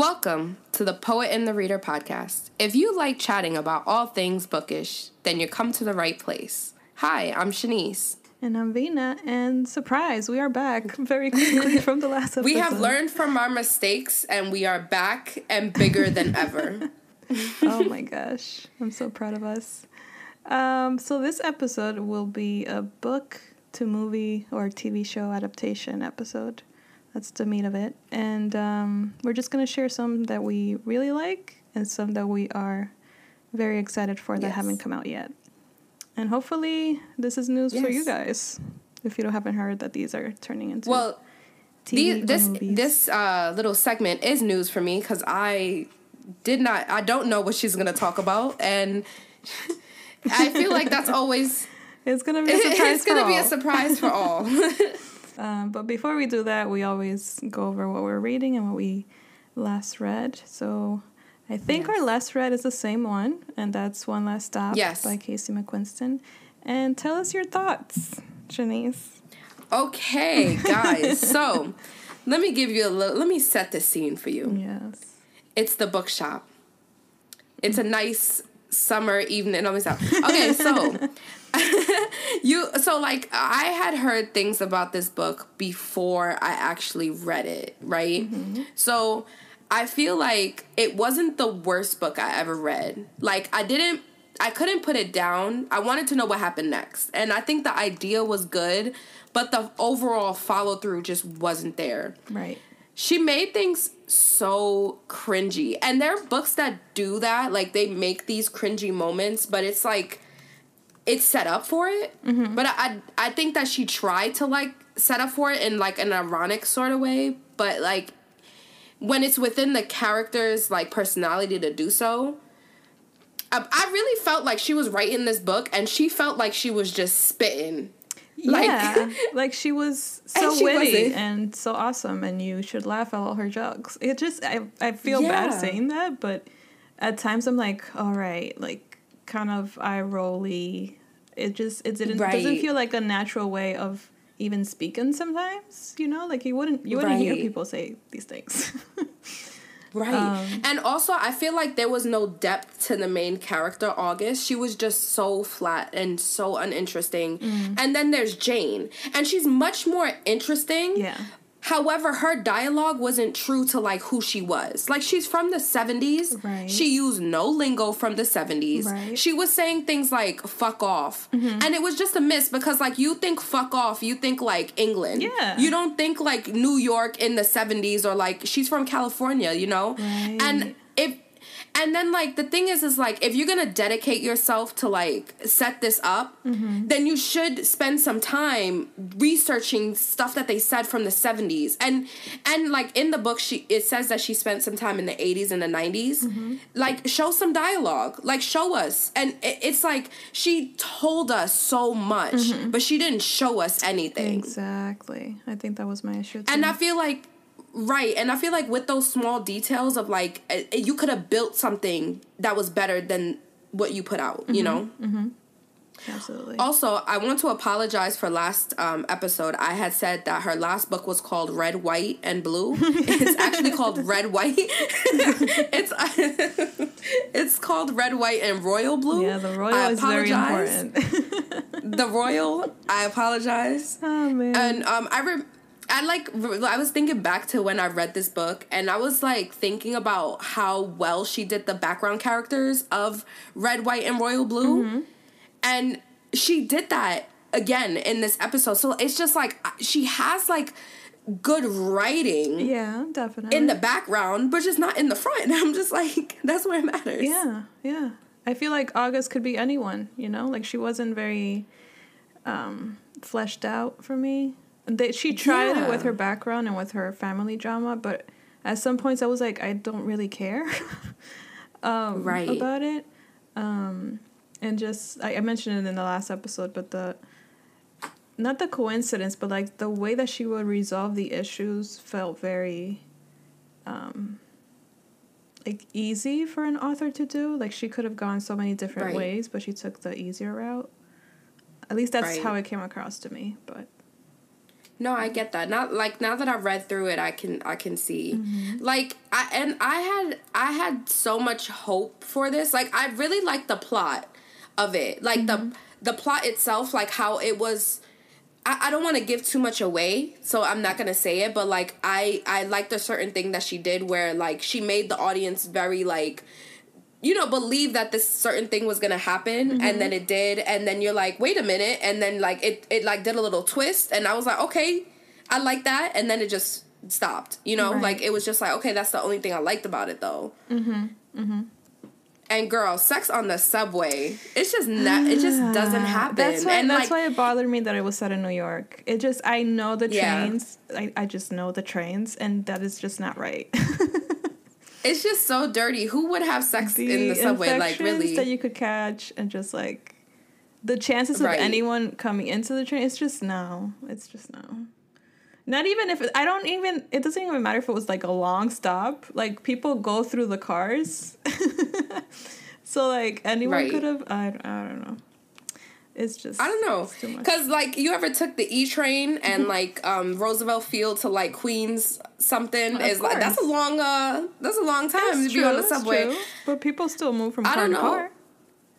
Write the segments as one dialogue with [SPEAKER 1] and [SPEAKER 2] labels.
[SPEAKER 1] Welcome to the Poet and the Reader podcast. If you like chatting about all things bookish, then you come to the right place. Hi, I'm Shanice.
[SPEAKER 2] And I'm Vina, and surprise, we are back very quickly from the last episode.
[SPEAKER 1] We have learned from our mistakes and we are back and bigger than ever.
[SPEAKER 2] oh my gosh, I'm so proud of us. Um, so, this episode will be a book to movie or TV show adaptation episode. That's the meat of it. And um, we're just going to share some that we really like and some that we are very excited for that yes. haven't come out yet. And hopefully, this is news yes. for you guys if you haven't heard that these are turning into.
[SPEAKER 1] Well, TV this movies. this uh, little segment is news for me because I did not, I don't know what she's going to talk about. And I feel like that's always.
[SPEAKER 2] It's gonna be a surprise.
[SPEAKER 1] It's gonna be a surprise for all.
[SPEAKER 2] Um, but before we do that, we always go over what we're reading and what we last read. So I think yes. our last read is the same one, and that's One Last Stop yes. by Casey McQuiston. And tell us your thoughts, Shanice.
[SPEAKER 1] Okay, guys. so let me give you a little, let me set the scene for you.
[SPEAKER 2] Yes.
[SPEAKER 1] It's the bookshop. It's a nice summer evening. No, Okay, so you so like I had heard things about this book before I actually read it, right? Mm-hmm. So I feel like it wasn't the worst book I ever read. Like I didn't I couldn't put it down. I wanted to know what happened next. And I think the idea was good, but the overall follow through just wasn't there.
[SPEAKER 2] Right.
[SPEAKER 1] She made things so cringy. And there are books that do that, like they make these cringy moments, but it's like it's set up for it. Mm-hmm. But I I think that she tried to like set up for it in like an ironic sort of way, but like when it's within the character's like personality to do so. I, I really felt like she was writing this book and she felt like she was just spitting.
[SPEAKER 2] Yeah, like, like she was so she witty wasn't. and so awesome, and you should laugh at all her jokes. It just, I, I feel yeah. bad saying that, but at times I'm like, all right, like kind of eye rolly. It just it didn't right. doesn't feel like a natural way of even speaking sometimes, you know? Like you wouldn't you wouldn't right. hear people say these things.
[SPEAKER 1] right. Um, and also I feel like there was no depth to the main character August. She was just so flat and so uninteresting. Mm. And then there's Jane, and she's much more interesting.
[SPEAKER 2] Yeah.
[SPEAKER 1] However, her dialogue wasn't true to like who she was. Like she's from the 70s. Right. She used no lingo from the 70s. Right. She was saying things like fuck off. Mm-hmm. And it was just a miss because like you think fuck off, you think like England.
[SPEAKER 2] Yeah.
[SPEAKER 1] You don't think like New York in the 70s or like she's from California, you know? Right. And if and then like the thing is is like if you're gonna dedicate yourself to like set this up mm-hmm. then you should spend some time researching stuff that they said from the 70s and and like in the book she it says that she spent some time in the 80s and the 90s mm-hmm. like show some dialogue like show us and it, it's like she told us so much mm-hmm. but she didn't show us anything
[SPEAKER 2] exactly i think that was my issue
[SPEAKER 1] too. and i feel like Right. And I feel like with those small details of like, you could have built something that was better than what you put out, mm-hmm. you know?
[SPEAKER 2] Mm-hmm. Absolutely.
[SPEAKER 1] Also, I want to apologize for last um, episode. I had said that her last book was called Red, White, and Blue. it's actually called Red, White. it's it's called Red, White, and Royal Blue.
[SPEAKER 2] Yeah, the royal I is very important.
[SPEAKER 1] the royal. I apologize.
[SPEAKER 2] Oh man.
[SPEAKER 1] And um, I. Re- I like I was thinking back to when I read this book and I was like thinking about how well she did the background characters of Red, White and Royal Blue. Mm-hmm. And she did that again in this episode. So it's just like she has like good writing.
[SPEAKER 2] Yeah, definitely.
[SPEAKER 1] In the background, but just not in the front. I'm just like that's where it matters.
[SPEAKER 2] Yeah, yeah. I feel like August could be anyone, you know? Like she wasn't very um fleshed out for me. They, she tried yeah. it with her background and with her family drama, but at some points I was like, I don't really care um, right. about it. Um, and just I, I mentioned it in the last episode, but the not the coincidence, but like the way that she would resolve the issues felt very um, like easy for an author to do. Like she could have gone so many different right. ways, but she took the easier route. At least that's right. how it came across to me. But
[SPEAKER 1] No, I get that. Not like now that I've read through it, I can I can see. Mm-hmm. Like I and I had I had so much hope for this. Like I really liked the plot of it. Like mm-hmm. the the plot itself, like how it was I, I don't want to give too much away, so I'm not gonna say it, but like I I liked a certain thing that she did where like she made the audience very like you know believe that this certain thing was gonna happen mm-hmm. and then it did and then you're like wait a minute and then like it it like did a little twist and i was like okay i like that and then it just stopped you know right. like it was just like okay that's the only thing i liked about it though mm-hmm mm-hmm and girl, sex on the subway. It's just not. It just doesn't happen.
[SPEAKER 2] That's why.
[SPEAKER 1] and
[SPEAKER 2] that's like, why it bothered me that it was set in New York. It just. I know the trains. Yeah. I, I just know the trains, and that is just not right.
[SPEAKER 1] it's just so dirty. Who would have sex the in the subway? Like really?
[SPEAKER 2] That you could catch and just like the chances right. of anyone coming into the train. It's just no. It's just no. Not even if I don't even. It doesn't even matter if it was like a long stop. Like people go through the cars, so like anyone right. could have. I I don't know. It's just
[SPEAKER 1] I don't know because like you ever took the E train and like um, Roosevelt Field to like Queens something is like that's a long uh that's a long time that's to true, be on the subway.
[SPEAKER 2] But people still move from car I don't know. car.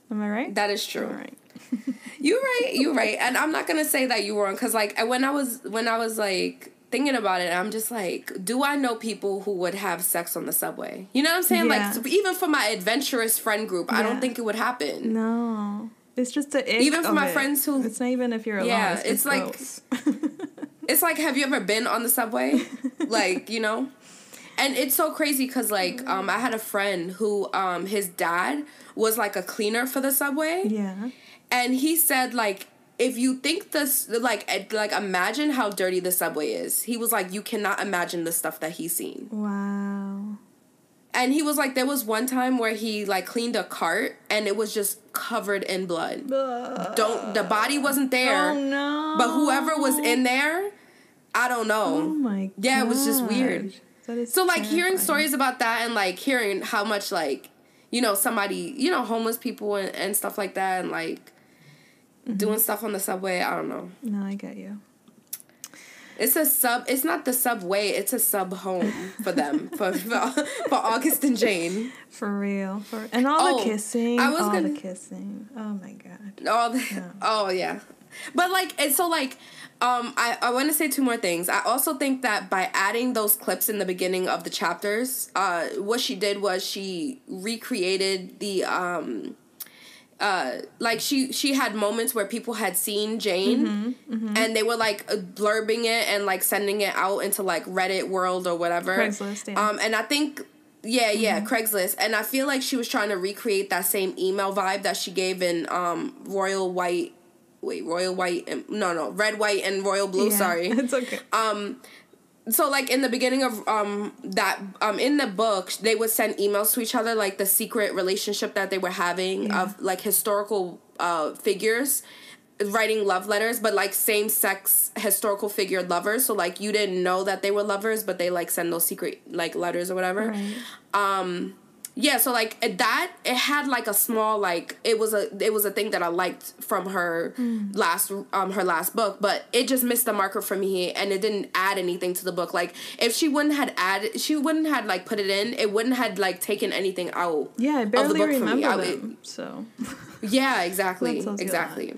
[SPEAKER 2] Am I right?
[SPEAKER 1] That is true. All right. you're right. You're right. And I'm not gonna say that you were wrong because like when I was when I was like thinking about it, I'm just like, do I know people who would have sex on the subway? You know what I'm saying? Yeah. Like even for my adventurous friend group, yeah. I don't think it would happen.
[SPEAKER 2] No. It's just the
[SPEAKER 1] even for my
[SPEAKER 2] it.
[SPEAKER 1] friends who
[SPEAKER 2] it's not even if you're alone. Yeah, it's, it's like
[SPEAKER 1] it's like have you ever been on the subway? like you know, and it's so crazy because like um I had a friend who um his dad was like a cleaner for the subway.
[SPEAKER 2] Yeah,
[SPEAKER 1] and he said like if you think this like like imagine how dirty the subway is he was like you cannot imagine the stuff that he's seen
[SPEAKER 2] wow
[SPEAKER 1] and he was like there was one time where he like cleaned a cart and it was just covered in blood Ugh. don't the body wasn't there
[SPEAKER 2] oh, no.
[SPEAKER 1] but whoever was in there i don't know
[SPEAKER 2] oh my God.
[SPEAKER 1] yeah it was just weird so like terrifying. hearing stories about that and like hearing how much like you know somebody you know homeless people and, and stuff like that and like mm-hmm. doing stuff on the subway i don't know
[SPEAKER 2] no i get you
[SPEAKER 1] it's a sub. It's not the subway. It's a sub home for them for, for, for August and Jane.
[SPEAKER 2] For real. For and all oh, the kissing. I was all gonna, the kissing. Oh my god.
[SPEAKER 1] All the, no. Oh yeah. But like it's so like um I, I want to say two more things. I also think that by adding those clips in the beginning of the chapters, uh what she did was she recreated the um uh, like she she had moments where people had seen Jane mm-hmm, mm-hmm. and they were like blurbing it and like sending it out into like Reddit world or whatever.
[SPEAKER 2] Craigslist, yeah.
[SPEAKER 1] Um, and I think yeah, yeah, mm-hmm. Craigslist, and I feel like she was trying to recreate that same email vibe that she gave in um Royal White. Wait, Royal White and no, no, Red, White, and Royal Blue. Yeah, sorry,
[SPEAKER 2] it's okay.
[SPEAKER 1] Um, so like in the beginning of um that um in the book they would send emails to each other like the secret relationship that they were having yeah. of like historical uh figures writing love letters but like same sex historical figure lovers so like you didn't know that they were lovers but they like send those secret like letters or whatever right. um yeah so like that it had like a small like it was a it was a thing that i liked from her mm. last um her last book but it just missed the marker for me and it didn't add anything to the book like if she wouldn't had added she wouldn't had like put it in it wouldn't had like taken anything out
[SPEAKER 2] yeah i barely of the book remember for me. them, I, so
[SPEAKER 1] yeah exactly exactly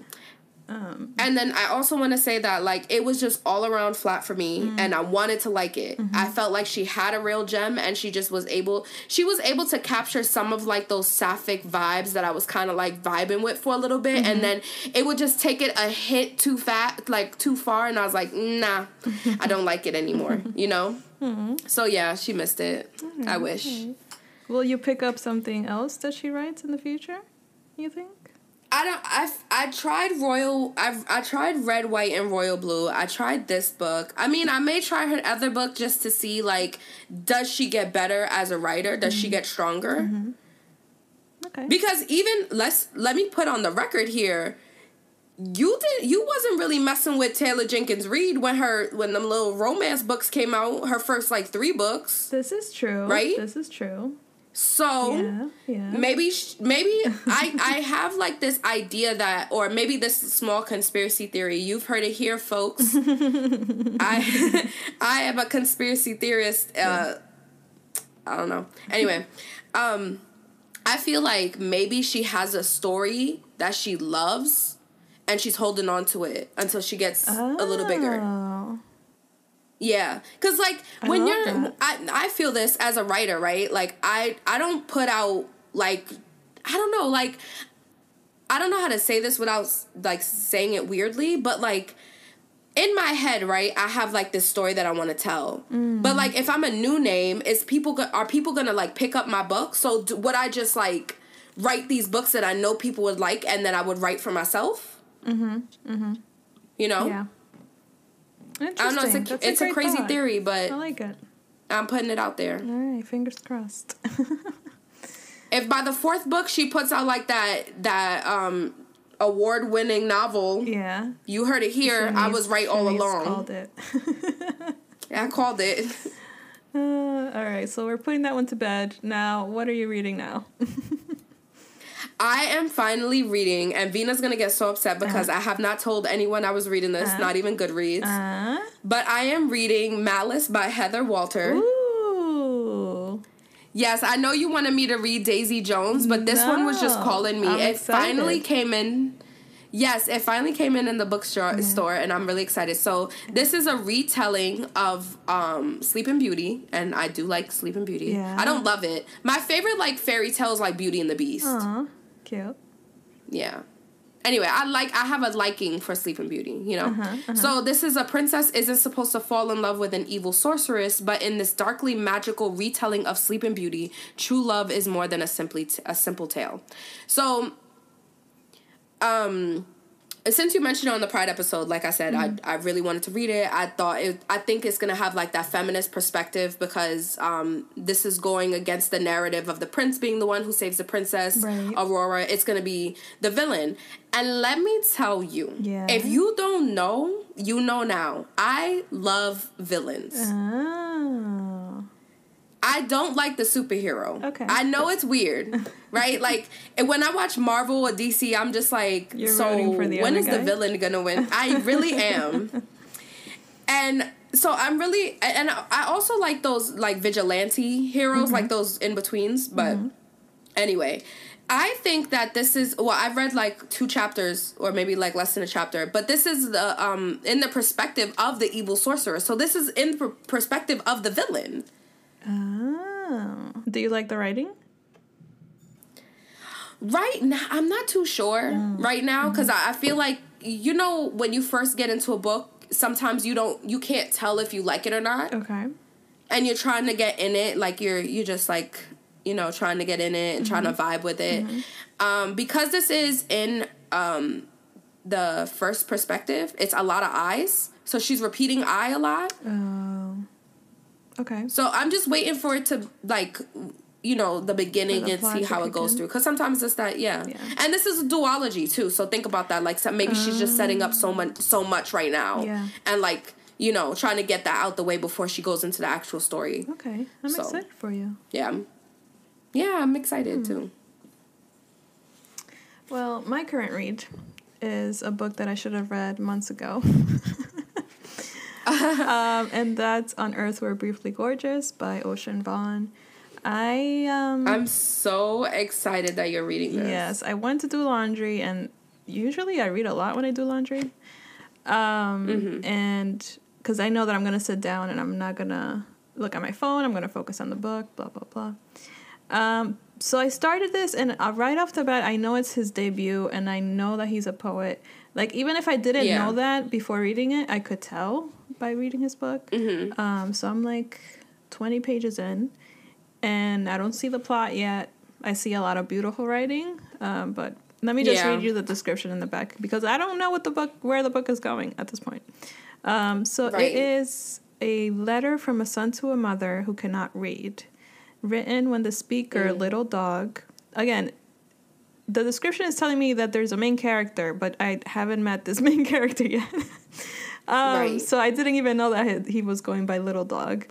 [SPEAKER 1] um, and then I also want to say that like it was just all around flat for me, mm-hmm. and I wanted to like it. Mm-hmm. I felt like she had a real gem, and she just was able. She was able to capture some of like those sapphic vibes that I was kind of like vibing with for a little bit, mm-hmm. and then it would just take it a hit too fat, like too far, and I was like, nah, I don't like it anymore. You know. Mm-hmm. So yeah, she missed it. I wish.
[SPEAKER 2] Will you pick up something else that she writes in the future? You think?
[SPEAKER 1] I don't. I I tried royal. I I tried red, white, and royal blue. I tried this book. I mean, I may try her other book just to see like, does she get better as a writer? Does mm-hmm. she get stronger? Mm-hmm. Okay. Because even let's let me put on the record here. You did. You wasn't really messing with Taylor Jenkins Reid when her when them little romance books came out. Her first like three books.
[SPEAKER 2] This is true.
[SPEAKER 1] Right.
[SPEAKER 2] This is true
[SPEAKER 1] So yeah, yeah. maybe maybe I I have like this idea that or maybe this small conspiracy theory. You've heard it here, folks. I I am a conspiracy theorist. Uh, I don't know. Anyway, um, I feel like maybe she has a story that she loves, and she's holding on to it until she gets oh. a little bigger. Yeah, cause like when you're, that. I I feel this as a writer, right? Like I I don't put out like I don't know like I don't know how to say this without like saying it weirdly, but like in my head, right? I have like this story that I want to tell. Mm. But like if I'm a new name, is people go- are people gonna like pick up my book? So do, would I just like write these books that I know people would like and that I would write for myself? Mm-hmm. Mm-hmm. You know? Yeah. Interesting. I don't know. It's a, it's a, a crazy thought. theory, but
[SPEAKER 2] I like it.
[SPEAKER 1] I'm putting it out there.
[SPEAKER 2] All right, fingers crossed.
[SPEAKER 1] if by the fourth book she puts out like that that um award winning novel,
[SPEAKER 2] yeah,
[SPEAKER 1] you heard it here. Shanice, I was right all along. Called it. yeah, I called it.
[SPEAKER 2] Uh, all right, so we're putting that one to bed. Now, what are you reading now?
[SPEAKER 1] I am finally reading, and Vina's gonna get so upset because uh-huh. I have not told anyone I was reading this, uh-huh. not even Goodreads. Uh-huh. But I am reading Malice by Heather Walter. Ooh. Yes, I know you wanted me to read Daisy Jones, but this no, one was just calling me. I'm it excited. finally came in. Yes, it finally came in in the bookstore, yeah. store, and I'm really excited. So this is a retelling of um, Sleeping Beauty, and I do like Sleeping Beauty. Yeah. I don't love it. My favorite like fairy tales like Beauty and the Beast.
[SPEAKER 2] Aww. Cute.
[SPEAKER 1] Yeah. Anyway, I like I have a liking for Sleeping Beauty, you know. Uh-huh, uh-huh. So this is a princess isn't supposed to fall in love with an evil sorceress, but in this darkly magical retelling of Sleeping Beauty, true love is more than a simply t- a simple tale. So um since you mentioned it on the Pride episode, like I said, mm-hmm. I I really wanted to read it. I thought it. I think it's gonna have like that feminist perspective because um, this is going against the narrative of the prince being the one who saves the princess, right. Aurora. It's gonna be the villain. And let me tell you, yeah. if you don't know, you know now. I love villains. Oh. I don't like the superhero. Okay. I know it's weird, right? like when I watch Marvel or DC, I'm just like, You're so when is guy? the villain gonna win? I really am. and so I'm really, and I also like those like vigilante heroes, mm-hmm. like those in betweens. But mm-hmm. anyway, I think that this is well, I've read like two chapters or maybe like less than a chapter, but this is the um in the perspective of the evil sorcerer. So this is in the perspective of the villain.
[SPEAKER 2] Oh. Do you like the writing?
[SPEAKER 1] Right now, I'm not too sure mm. right now because mm-hmm. I, I feel like, you know, when you first get into a book, sometimes you don't, you can't tell if you like it or not.
[SPEAKER 2] Okay.
[SPEAKER 1] And you're trying to get in it, like you're, you're just like, you know, trying to get in it and mm-hmm. trying to mm-hmm. vibe with it. Mm-hmm. Um, because this is in um, the first perspective, it's a lot of eyes. So she's repeating I a lot.
[SPEAKER 2] Oh. Okay.
[SPEAKER 1] So I'm just waiting for it to like you know the beginning the and see how it goes through because sometimes it's that yeah. yeah. and this is duology too so think about that like so maybe she's just setting up so much so much right now
[SPEAKER 2] yeah.
[SPEAKER 1] and like you know trying to get that out the way before she goes into the actual story
[SPEAKER 2] okay i'm so, excited for you
[SPEAKER 1] yeah yeah i'm excited hmm. too
[SPEAKER 2] well my current read is a book that i should have read months ago um, and that's On Earth We're Briefly Gorgeous by Ocean Vuong. I um
[SPEAKER 1] I'm so excited that you're reading this.
[SPEAKER 2] Yes, I went to do laundry and usually I read a lot when I do laundry. Um mm-hmm. and cuz I know that I'm going to sit down and I'm not going to look at my phone, I'm going to focus on the book, blah blah blah. Um so I started this and uh, right off the bat I know it's his debut and I know that he's a poet. Like even if I didn't yeah. know that before reading it, I could tell by reading his book. Mm-hmm. Um, so I'm like 20 pages in, and I don't see the plot yet. I see a lot of beautiful writing, um, but let me just yeah. read you the description in the back because I don't know what the book where the book is going at this point. Um, so right. it is a letter from a son to a mother who cannot read, written when the speaker, mm. little dog, again. The description is telling me that there's a main character, but I haven't met this main character yet. Um, right. So I didn't even know that he was going by Little Dog.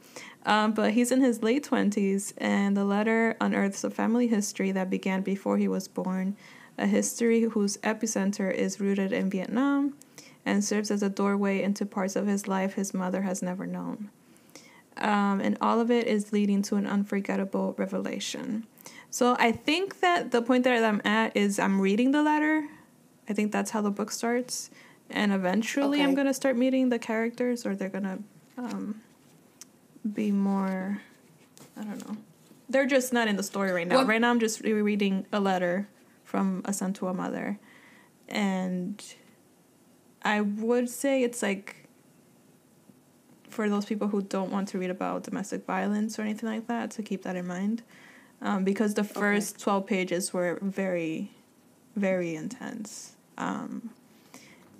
[SPEAKER 2] Um, but he's in his late 20s, and the letter unearths a family history that began before he was born, a history whose epicenter is rooted in Vietnam and serves as a doorway into parts of his life his mother has never known. Um, and all of it is leading to an unforgettable revelation. So I think that the point that I'm at is I'm reading the letter. I think that's how the book starts. And eventually okay. I'm going to start meeting the characters, or they're going to um, be more. I don't know. They're just not in the story right now. Well, right now I'm just reading a letter from a son to a mother. And I would say it's like for those people who don't want to read about domestic violence or anything like that to keep that in mind. Um, because the first okay. 12 pages were very, very intense. Um,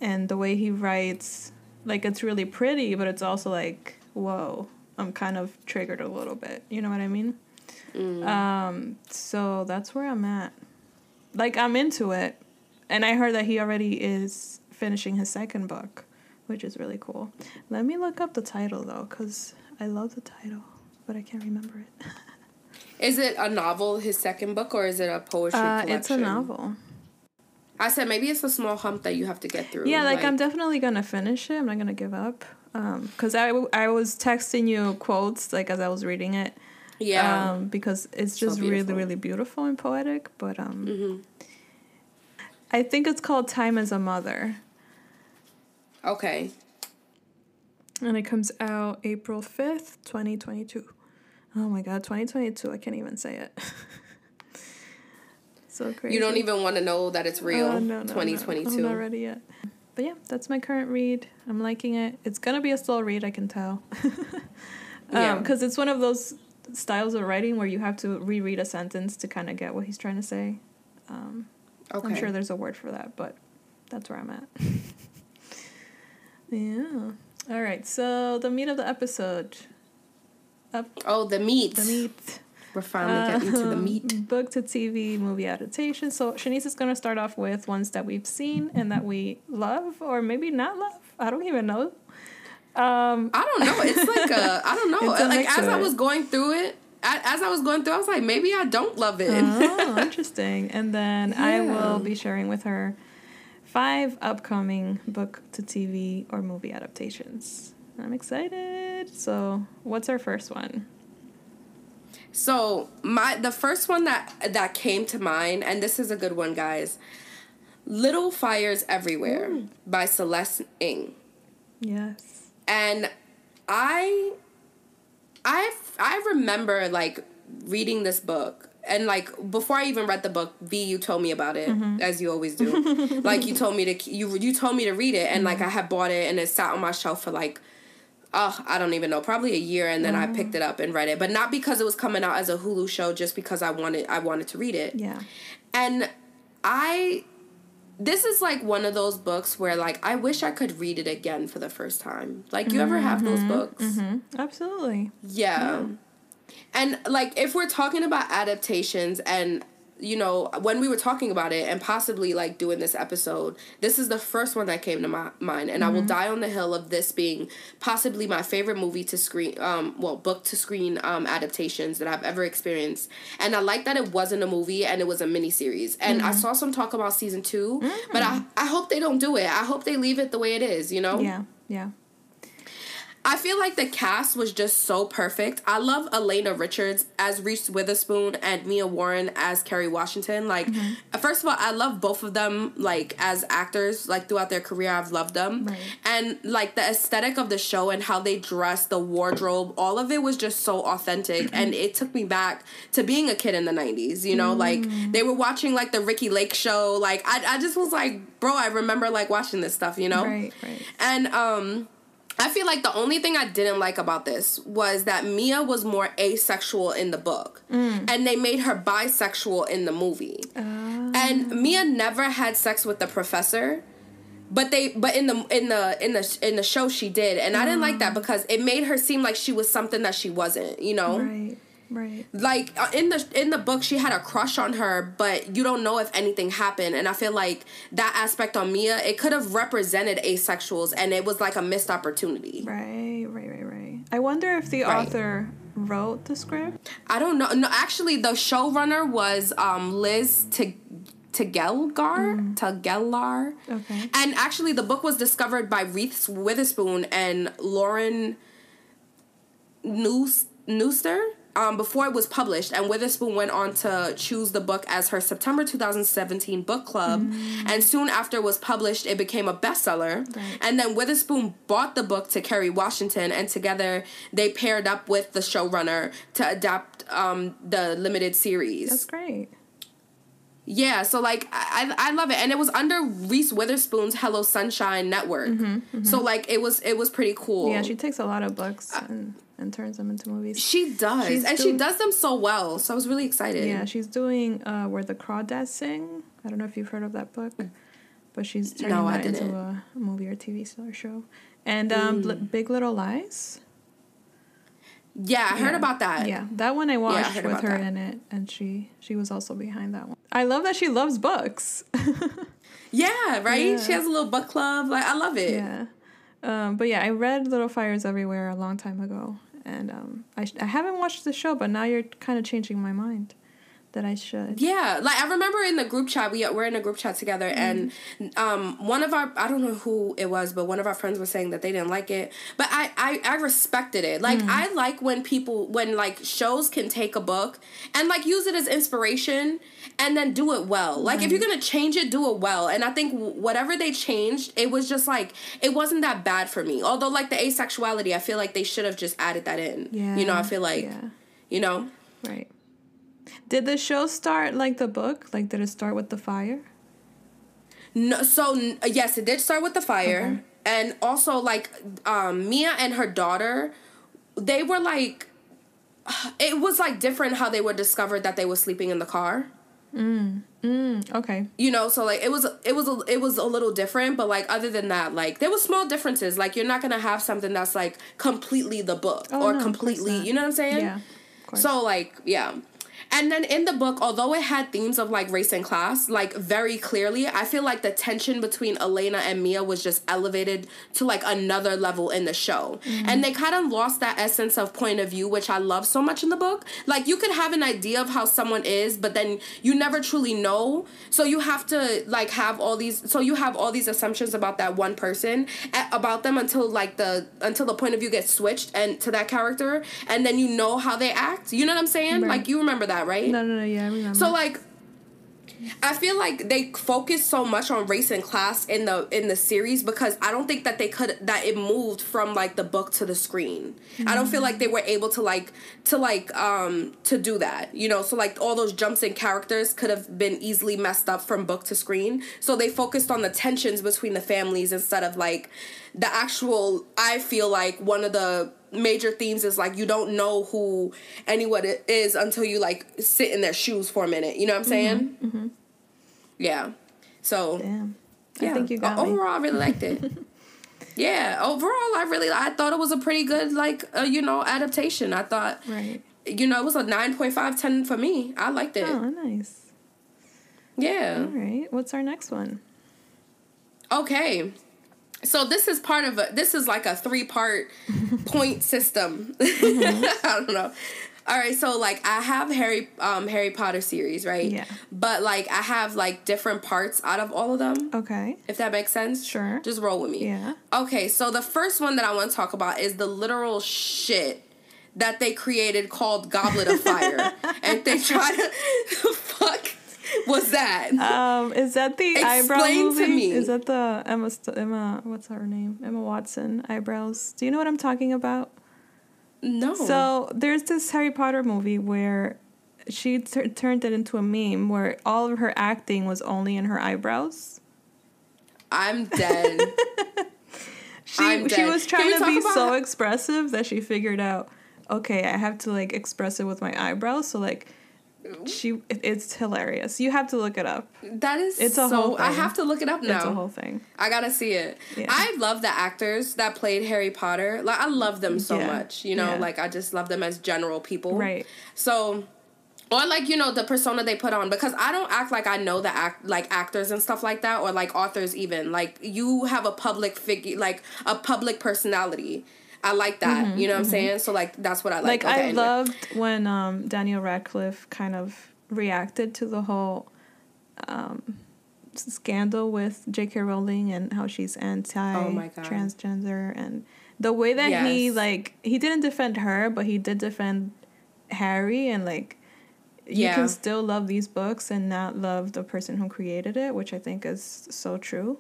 [SPEAKER 2] and the way he writes, like, it's really pretty, but it's also like, whoa, I'm kind of triggered a little bit. You know what I mean? Mm. Um, so that's where I'm at. Like, I'm into it. And I heard that he already is finishing his second book, which is really cool. Let me look up the title though, because I love the title, but I can't remember it.
[SPEAKER 1] is it a novel, his second book, or is it a poetry uh, collection?
[SPEAKER 2] It's a novel.
[SPEAKER 1] I said maybe it's a small hump that you have to get through.
[SPEAKER 2] Yeah, like, like I'm definitely gonna finish it. I'm not gonna give up. Um, cause I I was texting you quotes like as I was reading it. Yeah. Um, because it's just so really really beautiful and poetic. But um, mm-hmm. I think it's called Time Is a Mother.
[SPEAKER 1] Okay.
[SPEAKER 2] And it comes out April 5th, 2022. Oh my god, 2022. I can't even say it. so crazy.
[SPEAKER 1] You don't even want to know that it's real. Uh, no, no, 2022. No,
[SPEAKER 2] I'm not ready yet. But yeah, that's my current read. I'm liking it. It's going to be a slow read, I can tell. um, yeah. Because it's one of those styles of writing where you have to reread a sentence to kind of get what he's trying to say. Um, okay. I'm sure there's a word for that, but that's where I'm at. Yeah. All right. So the meat of the episode.
[SPEAKER 1] Up. Oh, the meat.
[SPEAKER 2] The meat.
[SPEAKER 1] We're finally getting to the meat.
[SPEAKER 2] Book to TV movie adaptation. So Shanice is going to start off with ones that we've seen and that we love, or maybe not love. I don't even know.
[SPEAKER 1] Um, I don't know. It's like a I don't know. like as I was going through it, as I was going through, I was like, maybe I don't love it.
[SPEAKER 2] oh, interesting. And then yeah. I will be sharing with her five upcoming book to TV or movie adaptations. I'm excited. So, what's our first one?
[SPEAKER 1] So, my the first one that that came to mind and this is a good one, guys. Little Fires Everywhere by Celeste Ng.
[SPEAKER 2] Yes.
[SPEAKER 1] And I I I remember like reading this book and like before I even read the book, V, you told me about it mm-hmm. as you always do. like you told me to you you told me to read it, and mm-hmm. like I had bought it and it sat on my shelf for like. Oh, I don't even know. Probably a year, and then mm-hmm. I picked it up and read it, but not because it was coming out as a Hulu show, just because I wanted I wanted to read it.
[SPEAKER 2] Yeah,
[SPEAKER 1] and I this is like one of those books where like I wish I could read it again for the first time. Like you ever have those mm-hmm. books?
[SPEAKER 2] Mm-hmm. Absolutely.
[SPEAKER 1] Yeah. yeah. And like if we're talking about adaptations and you know, when we were talking about it and possibly like doing this episode, this is the first one that came to my mind, and mm-hmm. I will mm-hmm. die on the hill of this being possibly my favorite movie to screen, um, well, book to screen um, adaptations that I've ever experienced. And I like that it wasn't a movie and it was a miniseries. And mm-hmm. I saw some talk about season 2 mm-hmm. but I I hope they don't do it. I hope they leave it the way it is. You know?
[SPEAKER 2] Yeah. Yeah.
[SPEAKER 1] I feel like the cast was just so perfect. I love Elena Richards as Reese Witherspoon and Mia Warren as Kerry Washington. Like, mm-hmm. first of all, I love both of them. Like as actors, like throughout their career, I've loved them. Right. And like the aesthetic of the show and how they dress, the wardrobe, all of it was just so authentic. and it took me back to being a kid in the '90s. You know, mm. like they were watching like the Ricki Lake show. Like I, I just was like, bro, I remember like watching this stuff. You know,
[SPEAKER 2] right, right.
[SPEAKER 1] And um I feel like the only thing I didn't like about this was that Mia was more asexual in the book, mm. and they made her bisexual in the movie. Uh. And Mia never had sex with the professor, but they but in the in the in the in the show she did, and uh. I didn't like that ah. because it made her seem like she was something that she wasn't. You know,
[SPEAKER 2] right. Right.
[SPEAKER 1] Like uh, in the in the book, she had a crush on her, but you don't know if anything happened. And I feel like that aspect on Mia, it could have represented asexuals, and it was like a missed opportunity.
[SPEAKER 2] Right, right, right, right. I wonder if the right. author wrote the script?
[SPEAKER 1] I don't know. No, actually, the showrunner was um, Liz T- Tegelgar. Mm. Tigelaar. Okay. And actually, the book was discovered by Reese Witherspoon and Lauren Neuster um, before it was published, and Witherspoon went on to choose the book as her September 2017 book club. Mm. And soon after it was published, it became a bestseller. Right. And then Witherspoon bought the book to Kerry Washington, and together they paired up with the showrunner to adapt um, the limited series.
[SPEAKER 2] That's great.
[SPEAKER 1] Yeah, so like I I love it, and it was under Reese Witherspoon's Hello Sunshine network. Mm-hmm, mm-hmm. So like it was it was pretty cool.
[SPEAKER 2] Yeah, she takes a lot of books uh, and and turns them into movies.
[SPEAKER 1] She does, she's and she does them so well. So I was really excited.
[SPEAKER 2] Yeah, she's doing uh, "Where the Crawdads Sing." I don't know if you've heard of that book, but she's turning no, that into a movie or TV show. And um, mm. Big Little Lies.
[SPEAKER 1] Yeah, I heard about that.
[SPEAKER 2] Yeah, that one I watched yeah, I with her that. in it, and she she was also behind that one. I love that she loves books.
[SPEAKER 1] yeah, right. Yeah. She has a little book club. Like I love it.
[SPEAKER 2] Yeah, um, but yeah, I read Little Fires Everywhere a long time ago, and um, I I haven't watched the show, but now you're kind of changing my mind that I should.
[SPEAKER 1] Yeah, like I remember in the group chat we we're in a group chat together, mm. and um, one of our I don't know who it was, but one of our friends was saying that they didn't like it, but I I, I respected it. Like mm. I like when people when like shows can take a book and like use it as inspiration and then do it well. Like if you're gonna change it, do it well. And I think whatever they changed, it was just like it wasn't that bad for me. Although like the asexuality, I feel like they should have just added that in. Yeah. You know, I feel like. Yeah. You know.
[SPEAKER 2] Right. Did the show start like the book? Like, did it start with the fire?
[SPEAKER 1] No. So yes, it did start with the fire, okay. and also like um, Mia and her daughter, they were like, it was like different how they were discovered that they were sleeping in the car.
[SPEAKER 2] Mm. Mm, okay.
[SPEAKER 1] You know, so like it was it was a, it was a little different, but like other than that, like there was small differences. Like you're not gonna have something that's like completely the book oh, or no, completely, you know what I'm saying? Yeah. So like yeah. And then in the book, although it had themes of like race and class, like very clearly, I feel like the tension between Elena and Mia was just elevated to like another level in the show. Mm-hmm. And they kind of lost that essence of point of view, which I love so much in the book. Like you could have an idea of how someone is, but then you never truly know. So you have to like have all these so you have all these assumptions about that one person about them until like the until the point of view gets switched and to that character and then you know how they act. You know what I'm saying? Right. Like you remember that, right?
[SPEAKER 2] No, no, no. Yeah, I remember.
[SPEAKER 1] So like, I feel like they focus so much on race and class in the in the series because I don't think that they could that it moved from like the book to the screen. Mm-hmm. I don't feel like they were able to like to like um to do that. You know, so like all those jumps in characters could have been easily messed up from book to screen. So they focused on the tensions between the families instead of like the actual I feel like one of the major themes is like you don't know who anyone is until you like sit in their shoes for a minute. You know what I'm saying? Mm-hmm, mm-hmm. Yeah. So.
[SPEAKER 2] Damn. I yeah. think you got
[SPEAKER 1] overall,
[SPEAKER 2] me.
[SPEAKER 1] I really liked it. yeah. Overall, I really I thought it was a pretty good like uh, you know adaptation. I thought.
[SPEAKER 2] Right.
[SPEAKER 1] You know, it was a 9.5, 10 for me. I liked it.
[SPEAKER 2] Oh, nice.
[SPEAKER 1] Yeah.
[SPEAKER 2] All right. What's our next one?
[SPEAKER 1] Okay so this is part of a this is like a three part point system. Mm-hmm. i don't know. All right so like i have harry um harry potter series right?
[SPEAKER 2] Yeah.
[SPEAKER 1] But like i have like different parts out of all of them.
[SPEAKER 2] Okay.
[SPEAKER 1] If that makes sense.
[SPEAKER 2] Sure.
[SPEAKER 1] Just roll with me.
[SPEAKER 2] Yeah.
[SPEAKER 1] Okay so the first one that i want to talk about is the literal shit that they created called goblet of fire. And they try to was that?
[SPEAKER 2] Um, is that the Explain eyebrow movie? To me. Is that the Emma Emma what's her name? Emma Watson eyebrows. Do you know what I'm talking about?
[SPEAKER 1] No.
[SPEAKER 2] So there's this Harry Potter movie where she t- turned it into a meme where all of her acting was only in her eyebrows.
[SPEAKER 1] I'm dead.
[SPEAKER 2] she I'm dead. she was trying to be so expressive that she figured out, okay, I have to like express it with my eyebrows. So like she it's hilarious. You have to look it up.
[SPEAKER 1] That is it's a so, whole thing. I have to look it up now.
[SPEAKER 2] It's a whole thing.
[SPEAKER 1] I gotta see it. Yeah. I love the actors that played Harry Potter. Like I love them so yeah. much. You know, yeah. like I just love them as general people.
[SPEAKER 2] Right.
[SPEAKER 1] So or like you know the persona they put on because I don't act like I know the act like actors and stuff like that or like authors even like you have a public figure like a public personality I like that. Mm-hmm, you know what mm-hmm. I'm saying? So like that's what I like.
[SPEAKER 2] Like okay, I anyway. loved when um, Daniel Radcliffe kind of reacted to the whole um, scandal with J.K. Rowling and how she's anti oh transgender and the way that yes. he like he didn't defend her, but he did defend Harry and like you can still love these books and not love the person who created it, which I think is so true.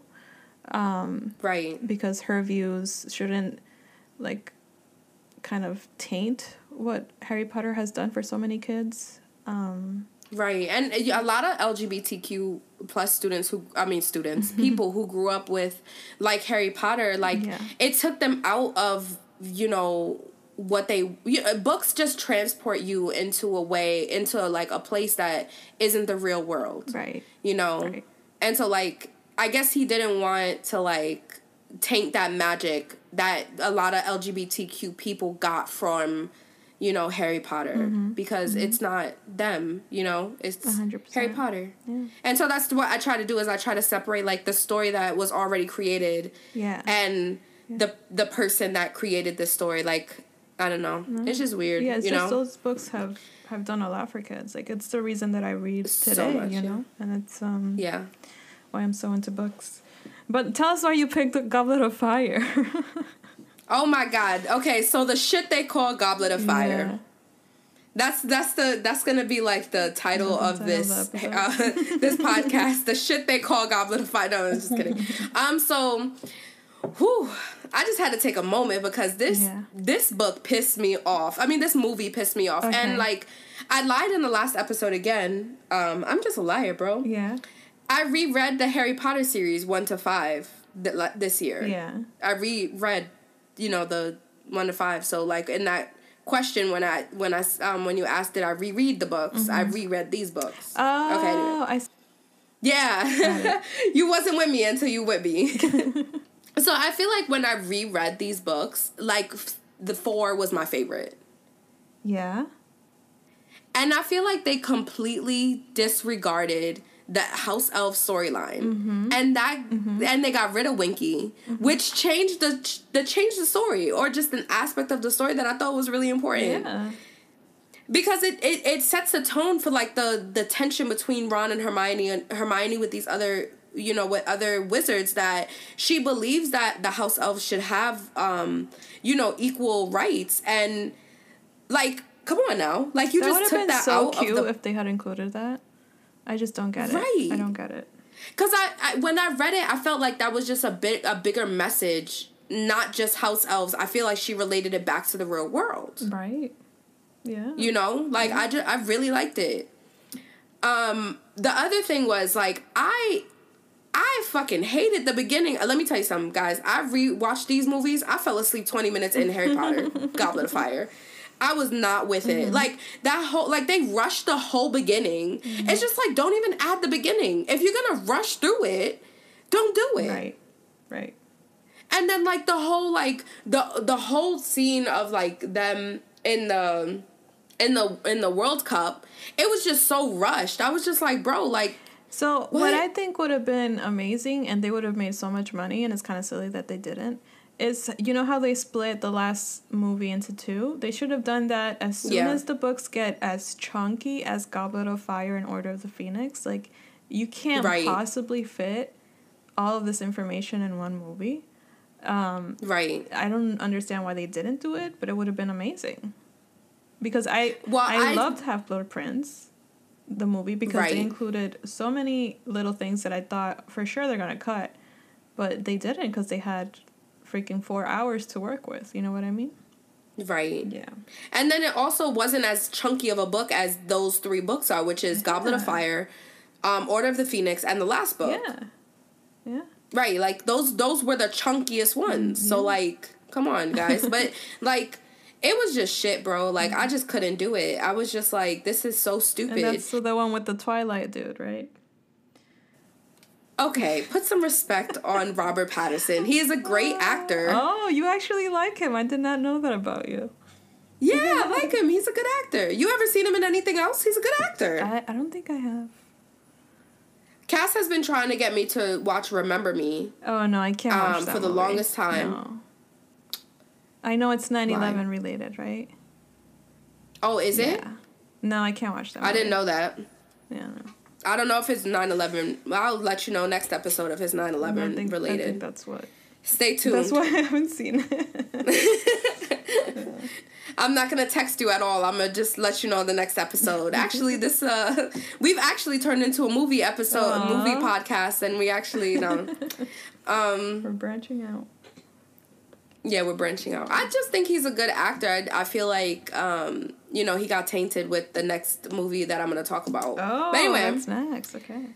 [SPEAKER 2] Um,
[SPEAKER 1] right.
[SPEAKER 2] Because her views shouldn't like kind of taint what Harry Potter has done for so many kids. Um,
[SPEAKER 1] right. And a lot of LGBTQ plus students who I mean students, people who grew up with like Harry Potter, like yeah. it took them out of, you know, what they you, uh, books just transport you into a way into a, like a place that isn't the real world
[SPEAKER 2] right
[SPEAKER 1] you know
[SPEAKER 2] right.
[SPEAKER 1] and so like i guess he didn't want to like taint that magic that a lot of lgbtq people got from you know harry potter mm-hmm. because mm-hmm. it's not them you know it's 100%. harry potter yeah. and so that's what i try to do is i try to separate like the story that was already created
[SPEAKER 2] yeah
[SPEAKER 1] and yeah. the the person that created the story like I don't know. Mm-hmm. It's just weird.
[SPEAKER 2] Yeah, it's
[SPEAKER 1] just
[SPEAKER 2] know? those books have have done a lot for kids. Like it's the reason that I read today. So much, you know, yeah. and it's um
[SPEAKER 1] yeah
[SPEAKER 2] why I'm so into books. But tell us why you picked the Goblet of Fire.
[SPEAKER 1] oh my God! Okay, so the shit they call Goblet of Fire. Yeah. That's that's the that's gonna be like the title of this uh, this podcast. The shit they call Goblet of Fire. No, I'm just kidding. Um, so, whew, I just had to take a moment because this yeah. this book pissed me off. I mean, this movie pissed me off, okay. and like I lied in the last episode again. Um, I'm just a liar, bro.
[SPEAKER 2] Yeah.
[SPEAKER 1] I reread the Harry Potter series one to five th- this year.
[SPEAKER 2] Yeah.
[SPEAKER 1] I reread, you know, the one to five. So like in that question when I when I um when you asked did I reread the books, mm-hmm. I reread these books.
[SPEAKER 2] Oh, okay. Anyway. I.
[SPEAKER 1] Yeah, you wasn't with me until you with me. So I feel like when I reread these books, like the four was my favorite.
[SPEAKER 2] Yeah.
[SPEAKER 1] And I feel like they completely disregarded the house elf storyline mm-hmm. and that mm-hmm. and they got rid of winky mm-hmm. which changed the the changed the story or just an aspect of the story that i thought was really important
[SPEAKER 2] yeah
[SPEAKER 1] because it, it, it sets the tone for like the the tension between ron and hermione and hermione with these other you know with other wizards that she believes that the house elves should have um you know equal rights and like come on now like you that just took that so out cute of the,
[SPEAKER 2] if they had included that i just don't get it right i don't get it
[SPEAKER 1] because I, I when i read it i felt like that was just a bit a bigger message not just house elves i feel like she related it back to the real world
[SPEAKER 2] right yeah
[SPEAKER 1] you know like yeah. i just i really liked it um the other thing was like i I fucking hated the beginning. Uh, let me tell you something, guys. I rewatched these movies. I fell asleep 20 minutes in Harry Potter, Goblet of Fire. I was not with it. Mm-hmm. Like that whole like they rushed the whole beginning. Mm-hmm. It's just like don't even add the beginning. If you're gonna rush through it, don't do it.
[SPEAKER 2] Right. Right.
[SPEAKER 1] And then like the whole like the the whole scene of like them in the in the in the World Cup, it was just so rushed. I was just like, bro, like
[SPEAKER 2] so what? what I think would have been amazing, and they would have made so much money, and it's kind of silly that they didn't. Is you know how they split the last movie into two? They should have done that as soon yeah. as the books get as chunky as Goblet of Fire and Order of the Phoenix. Like you can't right. possibly fit all of this information in one movie. Um,
[SPEAKER 1] right.
[SPEAKER 2] I don't understand why they didn't do it, but it would have been amazing. Because I well, I, I loved Half Blood Prince the movie because right. they included so many little things that I thought for sure they're gonna cut, but they didn't because they had freaking four hours to work with. You know what I mean?
[SPEAKER 1] Right.
[SPEAKER 2] Yeah.
[SPEAKER 1] And then it also wasn't as chunky of a book as those three books are, which is yeah. Goblet of Fire, um, Order of the Phoenix, and the last book.
[SPEAKER 2] Yeah. Yeah.
[SPEAKER 1] Right. Like those those were the chunkiest ones. Mm-hmm. So like, come on, guys. but like it was just shit, bro. Like I just couldn't do it. I was just like, this is so stupid.
[SPEAKER 2] And that's the one with the Twilight dude, right?
[SPEAKER 1] Okay, put some respect on Robert Pattinson. He is a great actor.
[SPEAKER 2] Oh, you actually like him. I did not know that about you.
[SPEAKER 1] Yeah, I like him. He's a good actor. You ever seen him in anything else? He's a good actor.
[SPEAKER 2] I, I don't think I have.
[SPEAKER 1] Cass has been trying to get me to watch Remember Me.
[SPEAKER 2] Oh no, I can't. Um,
[SPEAKER 1] for the movie. longest time. No.
[SPEAKER 2] I know it's 9/11 related, right?
[SPEAKER 1] Oh, is yeah. it?
[SPEAKER 2] No, I can't watch that.
[SPEAKER 1] Movie. I didn't know that.
[SPEAKER 2] Yeah. No.
[SPEAKER 1] I don't know if it's 9/11. I'll let you know next episode if it's 9/11 think, related.
[SPEAKER 2] that's what.
[SPEAKER 1] Stay tuned.
[SPEAKER 2] That's why I haven't seen
[SPEAKER 1] it. I'm not gonna text you at all. I'm gonna just let you know the next episode. Actually, this uh, we've actually turned into a movie episode, Aww. a movie podcast, and we actually, you know, um,
[SPEAKER 2] we're branching out.
[SPEAKER 1] Yeah, we're branching out. I just think he's a good actor. I, I feel like, um, you know, he got tainted with the next movie that I'm gonna talk about.
[SPEAKER 2] Oh, but anyway, that's next. Okay.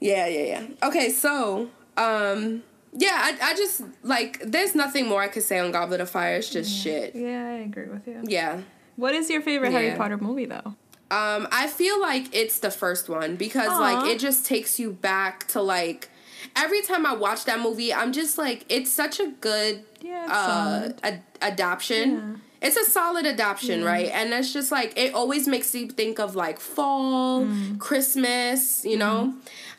[SPEAKER 1] Yeah, yeah, yeah. Okay, so, um, yeah, I, I just like there's nothing more I could say on Goblet of Fire. It's just
[SPEAKER 2] yeah.
[SPEAKER 1] shit.
[SPEAKER 2] Yeah, I agree with you.
[SPEAKER 1] Yeah.
[SPEAKER 2] What is your favorite yeah. Harry Potter movie though?
[SPEAKER 1] Um, I feel like it's the first one because Aww. like it just takes you back to like every time I watch that movie, I'm just like it's such a good
[SPEAKER 2] yeah, uh
[SPEAKER 1] ad- adaptation. Yeah. It's a solid adaptation, right? And it's just like it always makes you think of like fall, mm. Christmas, you know.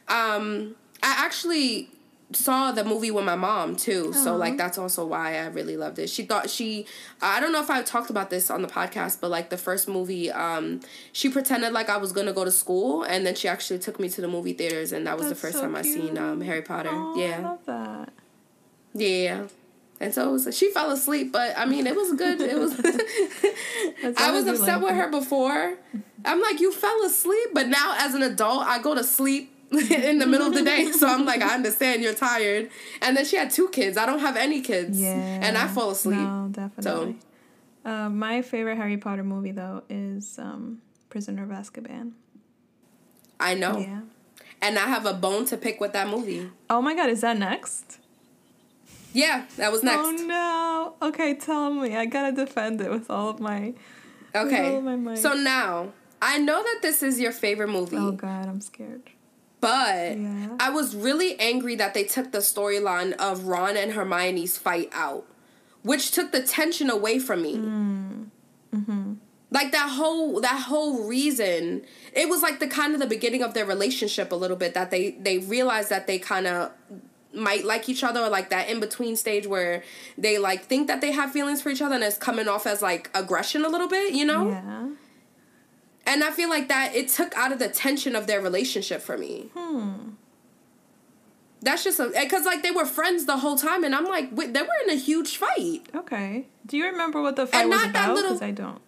[SPEAKER 1] Mm. Um I actually saw the movie with my mom too. So like that's also why I really loved it. She thought she I don't know if I talked about this on the podcast, but like the first movie um she pretended like I was going to go to school and then she actually took me to the movie theaters and that was that's the first so time cute. I seen um Harry Potter.
[SPEAKER 2] Oh,
[SPEAKER 1] yeah.
[SPEAKER 2] I love that.
[SPEAKER 1] Yeah. And so was, she fell asleep, but I mean, it was good. It was. I was upset like with her before. I'm like, you fell asleep, but now as an adult, I go to sleep in the middle of the day. So I'm like, I understand you're tired. And then she had two kids. I don't have any kids.
[SPEAKER 2] Yeah.
[SPEAKER 1] And I fall asleep.
[SPEAKER 2] No, definitely. So. Uh, my favorite Harry Potter movie, though, is um, Prisoner of Azkaban.
[SPEAKER 1] I know.
[SPEAKER 2] Yeah.
[SPEAKER 1] And I have a bone to pick with that movie.
[SPEAKER 2] Oh my god, is that next?
[SPEAKER 1] Yeah, that was next.
[SPEAKER 2] Oh no. Okay, tell me. I gotta defend it with all of my.
[SPEAKER 1] Okay. Of my so now, I know that this is your favorite movie.
[SPEAKER 2] Oh god, I'm scared.
[SPEAKER 1] But yeah. I was really angry that they took the storyline of Ron and Hermione's fight out, which took the tension away from me.
[SPEAKER 2] Mm. Mm-hmm.
[SPEAKER 1] Like that whole that whole reason, it was like the kind of the beginning of their relationship a little bit that they they realized that they kind of might like each other or like that in between stage where they like think that they have feelings for each other and it's coming off as like aggression a little bit, you know?
[SPEAKER 2] Yeah.
[SPEAKER 1] And I feel like that it took out of the tension of their relationship for me.
[SPEAKER 2] Hmm.
[SPEAKER 1] That's just because like they were friends the whole time, and I'm like, wait, they were in a huge fight.
[SPEAKER 2] Okay. Do you remember what the fight and was about? Because I don't.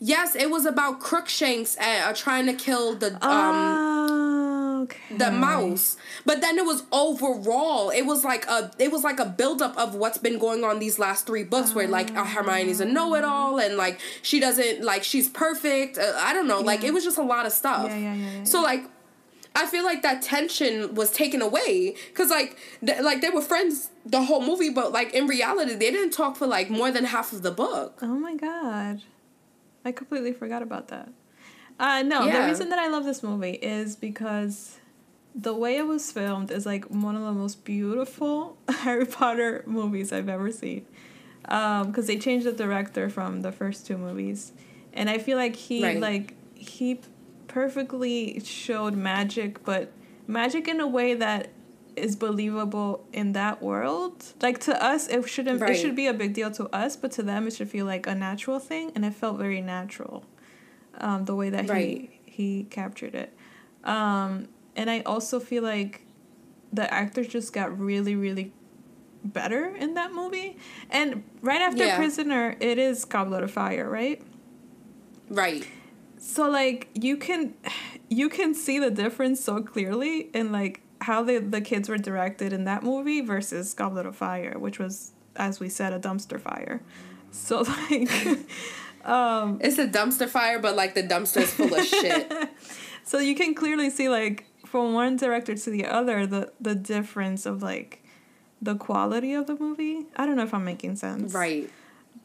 [SPEAKER 1] Yes, it was about Crookshanks uh, trying to kill the um.
[SPEAKER 2] Uh okay.
[SPEAKER 1] the mouse. But then it was overall, it was like a it was like a buildup of what's been going on these last three books, uh, where like uh, Hermione's a know it all, and like she doesn't like she's perfect. Uh, I don't know, yeah. like it was just a lot of stuff.
[SPEAKER 2] Yeah, yeah, yeah, yeah
[SPEAKER 1] so like. I feel like that tension was taken away because like th- like they were friends the whole movie, but like in reality they didn't talk for like more than half of the book.
[SPEAKER 2] Oh my god, I completely forgot about that. Uh, no, yeah. the reason that I love this movie is because the way it was filmed is like one of the most beautiful Harry Potter movies I've ever seen. Because um, they changed the director from the first two movies, and I feel like he right. like he perfectly showed magic, but magic in a way that is believable in that world. Like to us, it shouldn't. Right. It should be a big deal to us, but to them, it should feel like a natural thing, and it felt very natural um, the way that right. he he captured it. Um, and I also feel like the actors just got really really better in that movie. And right after yeah. Prisoner, it is Goblet of Fire, right?
[SPEAKER 1] Right.
[SPEAKER 2] So like you can you can see the difference so clearly in like how the the kids were directed in that movie versus Goblet of Fire, which was as we said a dumpster fire. So like Um,
[SPEAKER 1] it's a dumpster fire, but like the dumpster's full of shit.
[SPEAKER 2] so you can clearly see like from one director to the other the the difference of like the quality of the movie. I don't know if I'm making sense.
[SPEAKER 1] Right.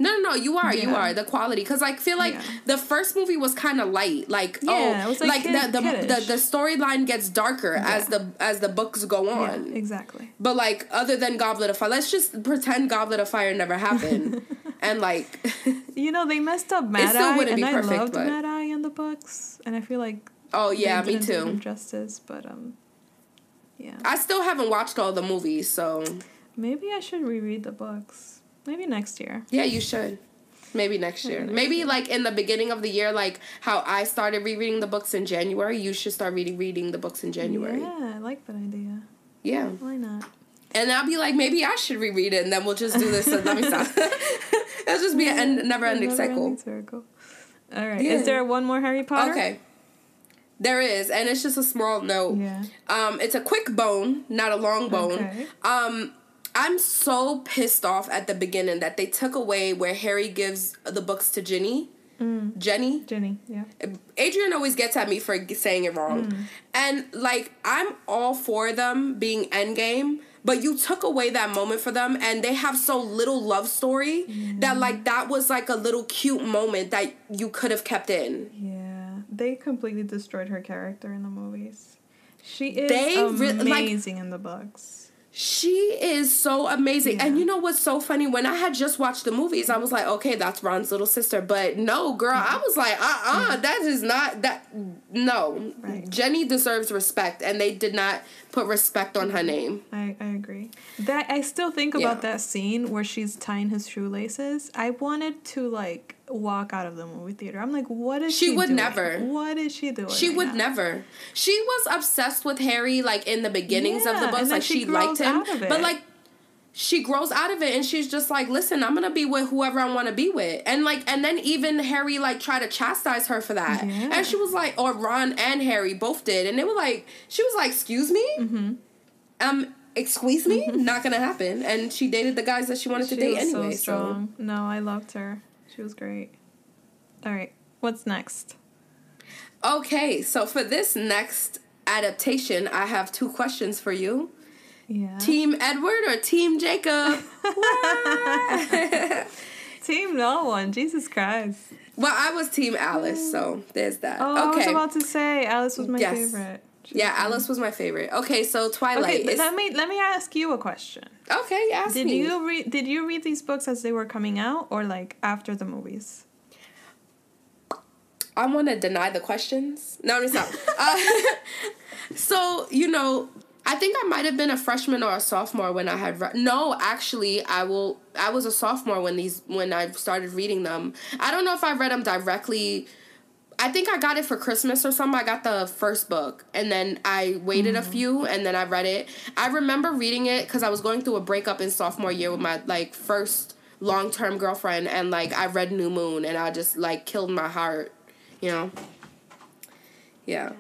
[SPEAKER 1] No, no, no, you are, yeah. you are the quality because like feel like yeah. the first movie was kind of light, like yeah, oh, like, like kid, the the, the, the storyline gets darker as the as the books go on.
[SPEAKER 2] exactly.
[SPEAKER 1] But like other than Goblet of Fire, let's just pretend Goblet of Fire never happened, and like
[SPEAKER 2] you know they messed up Mad Eye, and I loved but... Mad Eye in the books, and I feel like
[SPEAKER 1] oh yeah, me too.
[SPEAKER 2] justice, but um, yeah.
[SPEAKER 1] I still haven't watched all the movies, so
[SPEAKER 2] maybe I should reread the books. Maybe next year.
[SPEAKER 1] Yeah, you should. Maybe next year. Maybe like in the beginning of the year, like how I started rereading the books in January, you should start reading reading the books in January.
[SPEAKER 2] Yeah, I like that idea.
[SPEAKER 1] Yeah.
[SPEAKER 2] Why not?
[SPEAKER 1] And I'll be like, maybe I should reread it, and then we'll just do this. and let me stop. It'll just be a end, never ending cycle.
[SPEAKER 2] circle. All right. Yeah. Is there one more Harry Potter?
[SPEAKER 1] Okay. There is, and it's just a small note.
[SPEAKER 2] Yeah.
[SPEAKER 1] Um, it's a quick bone, not a long bone.
[SPEAKER 2] Okay.
[SPEAKER 1] Um, I'm so pissed off at the beginning that they took away where Harry gives the books to Ginny.
[SPEAKER 2] Mm.
[SPEAKER 1] Jenny.
[SPEAKER 2] Jenny, yeah.
[SPEAKER 1] Adrian always gets at me for saying it wrong.
[SPEAKER 2] Mm.
[SPEAKER 1] And like I'm all for them being endgame, but you took away that moment for them and they have so little love story
[SPEAKER 2] Mm.
[SPEAKER 1] that like that was like a little cute moment that you could have kept in.
[SPEAKER 2] Yeah. They completely destroyed her character in the movies. She is
[SPEAKER 1] They re- like-
[SPEAKER 2] amazing in the books.
[SPEAKER 1] She is so amazing. And you know what's so funny? When I had just watched the movies, I was like, okay, that's Ron's little sister. But no, girl, I was like, uh uh that is not that. No.
[SPEAKER 2] Right.
[SPEAKER 1] Jenny deserves respect, and they did not put respect on her name.
[SPEAKER 2] I, I agree. That I still think about
[SPEAKER 1] Yeah.
[SPEAKER 2] that scene where she's tying his shoelaces. I wanted to like walk out of the movie theater. I'm like, what is she?
[SPEAKER 1] She would
[SPEAKER 2] doing?
[SPEAKER 1] never.
[SPEAKER 2] What is she doing?
[SPEAKER 1] She
[SPEAKER 2] right
[SPEAKER 1] would
[SPEAKER 2] now?
[SPEAKER 1] never. She was obsessed with Harry, like in the beginnings of the
[SPEAKER 2] Yeah,
[SPEAKER 1] books, like
[SPEAKER 2] she
[SPEAKER 1] she, liked him.
[SPEAKER 2] out of it.
[SPEAKER 1] But like, she grows out of it, and she's just like, "Listen, I'm gonna be with whoever I want to be with." And like, and then even Harry like tried to chastise her for that,
[SPEAKER 2] Yeah.
[SPEAKER 1] and she was like, or Ron and Harry both did, and they were like, she was like, "Excuse me,
[SPEAKER 2] Mm-hmm.
[SPEAKER 1] um." Excuse me, not gonna happen. And she dated the guys that she wanted to date anyway.
[SPEAKER 2] so strong. No, I loved her. She was great. All right, what's next?
[SPEAKER 1] Okay, so for this next adaptation, I have two questions for you.
[SPEAKER 2] Yeah.
[SPEAKER 1] Team Edward or Team Jacob?
[SPEAKER 2] Team no one. Jesus Christ.
[SPEAKER 1] well, I was Team Alice, so there's that.
[SPEAKER 2] Oh, I was about to say Alice was my
[SPEAKER 1] Yes.
[SPEAKER 2] favorite.
[SPEAKER 1] Yeah. Alice was my favorite. Okay, so Twilight.
[SPEAKER 2] Okay, let me let me ask you a question.
[SPEAKER 1] okay, ask
[SPEAKER 2] Did
[SPEAKER 1] me.
[SPEAKER 2] you read Did you read these books as they were coming out, or like after the movies?
[SPEAKER 1] I want to deny the questions. No, I'm just not. uh, so you know, I think I might have been a freshman or a sophomore when I had read. No, actually, I will. I was a sophomore when these when I started reading them. I don't know if I read them directly. I think I got it for Christmas or something. I got the first book and then I waited a mm-hmm. few and then I read it. I remember reading it because I was going through a breakup in sophomore year with my like first long term girlfriend and like I read New Moon and I just like killed my heart, you know. Yeah.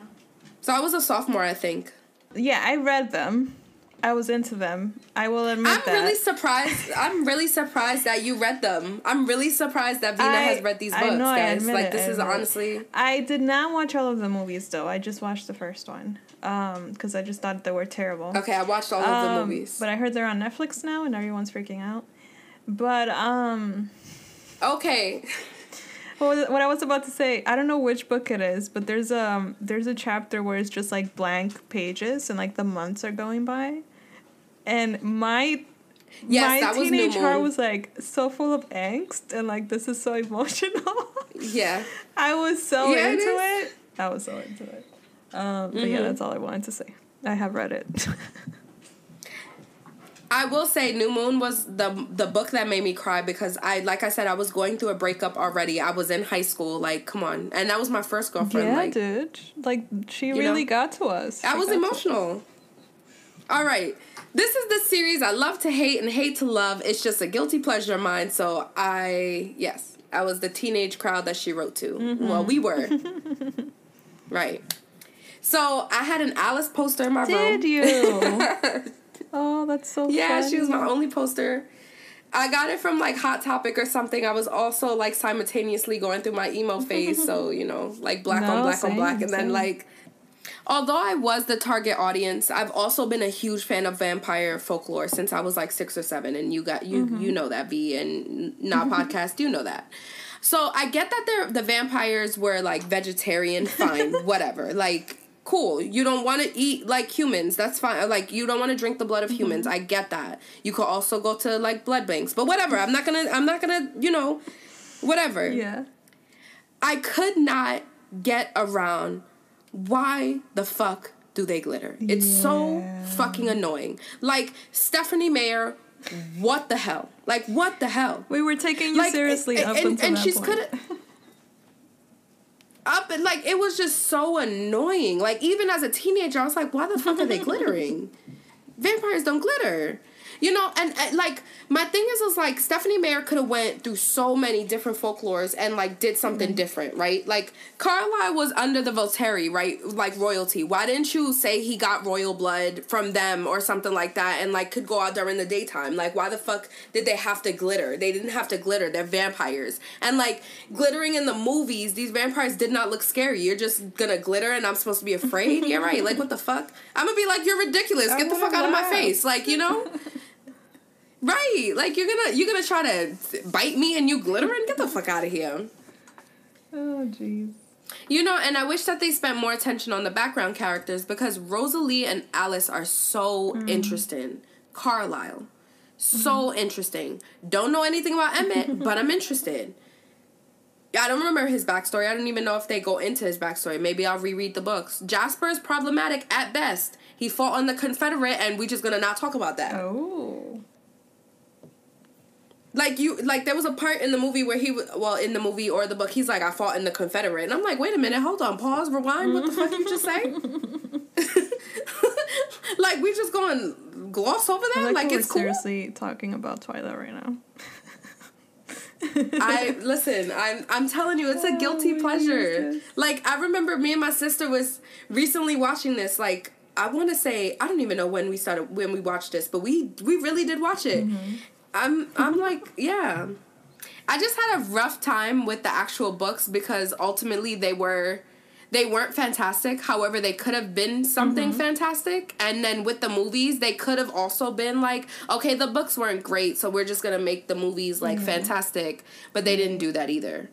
[SPEAKER 1] So I was a sophomore, I think.
[SPEAKER 2] Yeah, I read them. I was into them. I will admit
[SPEAKER 1] I'm
[SPEAKER 2] that.
[SPEAKER 1] really surprised. I'm really surprised that you read them. I'm really surprised that Vina
[SPEAKER 2] I-
[SPEAKER 1] has read these books, I
[SPEAKER 2] know, I
[SPEAKER 1] guys.
[SPEAKER 2] admit
[SPEAKER 1] like
[SPEAKER 2] it,
[SPEAKER 1] this
[SPEAKER 2] I
[SPEAKER 1] is honestly.
[SPEAKER 2] I did not watch all of the movies though. I just watched the first one um because I just thought they were terrible.
[SPEAKER 1] Okay, I watched all of the
[SPEAKER 2] Um,
[SPEAKER 1] movies.
[SPEAKER 2] But I heard they're on Netflix now and everyone's freaking out. But um
[SPEAKER 1] Okay.
[SPEAKER 2] what, what I was about to say, I don't know which book it is, but there's um there's a chapter where it's just like blank pages and like the months are going by. And my
[SPEAKER 1] Yes,
[SPEAKER 2] my
[SPEAKER 1] that was New
[SPEAKER 2] teenage heart was like so full of angst and like this is so emotional.
[SPEAKER 1] Yeah.
[SPEAKER 2] I was so
[SPEAKER 1] Yeah,
[SPEAKER 2] into
[SPEAKER 1] is.
[SPEAKER 2] it. I was so into it. Um, but yeah,
[SPEAKER 1] Mhm.
[SPEAKER 2] that's all I wanted to say. I have read it.
[SPEAKER 1] I will say New Moon was the the book that made me cry because I like I said I was going through a breakup already. I was in high school, like come on. And that was my first girlfriend.
[SPEAKER 2] yeah,
[SPEAKER 1] like
[SPEAKER 2] dude. Like she really
[SPEAKER 1] know?
[SPEAKER 2] got to us.
[SPEAKER 1] I
[SPEAKER 2] She
[SPEAKER 1] was emotional. All right. This is the series I love to hate and hate to love. It's just a guilty pleasure of mine. So I, yes, I was the teenage crowd that she wrote to.
[SPEAKER 2] Mm-hmm.
[SPEAKER 1] Well, we were. right. So I had an Alice poster in my room.
[SPEAKER 2] Did you? oh, that's so.
[SPEAKER 1] Yeah, she was my only poster. I got it from like Hot Topic or something. I was also like simultaneously going through my emo phase, so you know, like black on
[SPEAKER 2] No,
[SPEAKER 1] black on black,
[SPEAKER 2] same,
[SPEAKER 1] and then like, although I was the target audience, I've also been a huge fan of vampire folklore since I was like six or seven, and you got you
[SPEAKER 2] Mm-hmm.
[SPEAKER 1] you know that B and not podcast, you know that. So I get that the vampires were like vegetarian, fine, whatever, like. Cool. You don't want to eat like humans. That's fine. Like you don't want to drink the blood
[SPEAKER 2] Mm-hmm.
[SPEAKER 1] of humans. I get that. You could also go to like blood banks. But whatever. I'm not to I'm not going to, you know, whatever.
[SPEAKER 2] Yeah.
[SPEAKER 1] I could not get around why the fuck do they glitter? It's so fucking annoying. Like Stephenie Meyer what the hell? Like what the hell?
[SPEAKER 2] We were taking you like, seriously and, up and, until and that she's point.
[SPEAKER 1] up and like it was just so annoying. Like even as a teenager, I was like, why the fuck are they glittering? Vampires don't glitter you know and, and, like my thing is is like Stephenie Meyer could have went through so many different folklores and like did something mm-hmm. different right? Like carlisle was under the volturi right? Like royalty. Why didn't you say he got royal blood from them or something like that and like could go out during the daytime? Like why the fuck did they have to glitter? They didn't have to glitter. They're vampires. And like glittering in the movies these vampires did not look scary. You're just gonna glitter and i'm supposed to be afraid? Yeah right. Like what the fuck? I'm gonna be like you're ridiculous. Get the fuck out of my face. Like you know Right. Like you're gonna you're gonna try to bite me and you glittering? Get the fuck out of here.
[SPEAKER 2] Oh jeez.
[SPEAKER 1] You know, and I wish that they spent more attention on the background characters because Rosalie and Alice are so mm. interesting. Carlisle. So mm-hmm. interesting. Don't know anything about Emmett, but I'm interested. Yeah, I don't remember his backstory. I don't even know if they go into his backstory. Maybe I'll reread the books. Jasper is problematic at best. He fought on the Confederate, and we just gonna not talk about that.
[SPEAKER 2] Oh
[SPEAKER 1] like you like there was a part in the movie where he well in the movie or the book he's like I fought in the Confederate and I'm like wait a minute hold on pause rewind what the fuck you just say like we just going gloss over that I like, like it's
[SPEAKER 2] cool. seriously talking about Twilight right now
[SPEAKER 1] I listen. I'm I'm telling you, it's a guilty oh, pleasure. Like I remember, me and my sister was recently watching this. Like I want to say, I don't even know when we started when we watched this, but we we really did watch it. Mm-hmm. I'm I'm like, yeah. I just had a rough time with the actual books because ultimately they were they weren't fantastic. However, they could have been something mm-hmm. fantastic. And then with the movies, they could have also been like, okay, the books weren't great, so we're just gonna make the movies like mm-hmm. fantastic. But they didn't do that either.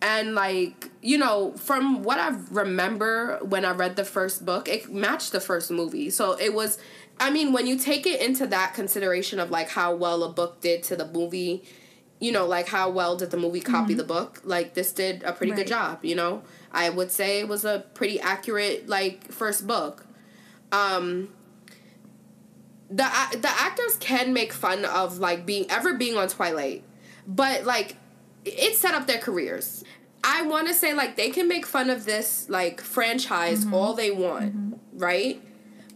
[SPEAKER 1] And like, you know, from what I remember when I read the first book, it matched the first movie. So it was I mean, when you take it into that consideration of like how well a book did to the movie, you know, like how well did the movie copy mm-hmm. the book? Like this did a pretty right. good job, you know? I would say it was a pretty accurate like first book. Um the the actors can make fun of like being ever being on Twilight, but like it set up their careers. I want to say like they can make fun of this like franchise mm-hmm. all they want, mm-hmm. right?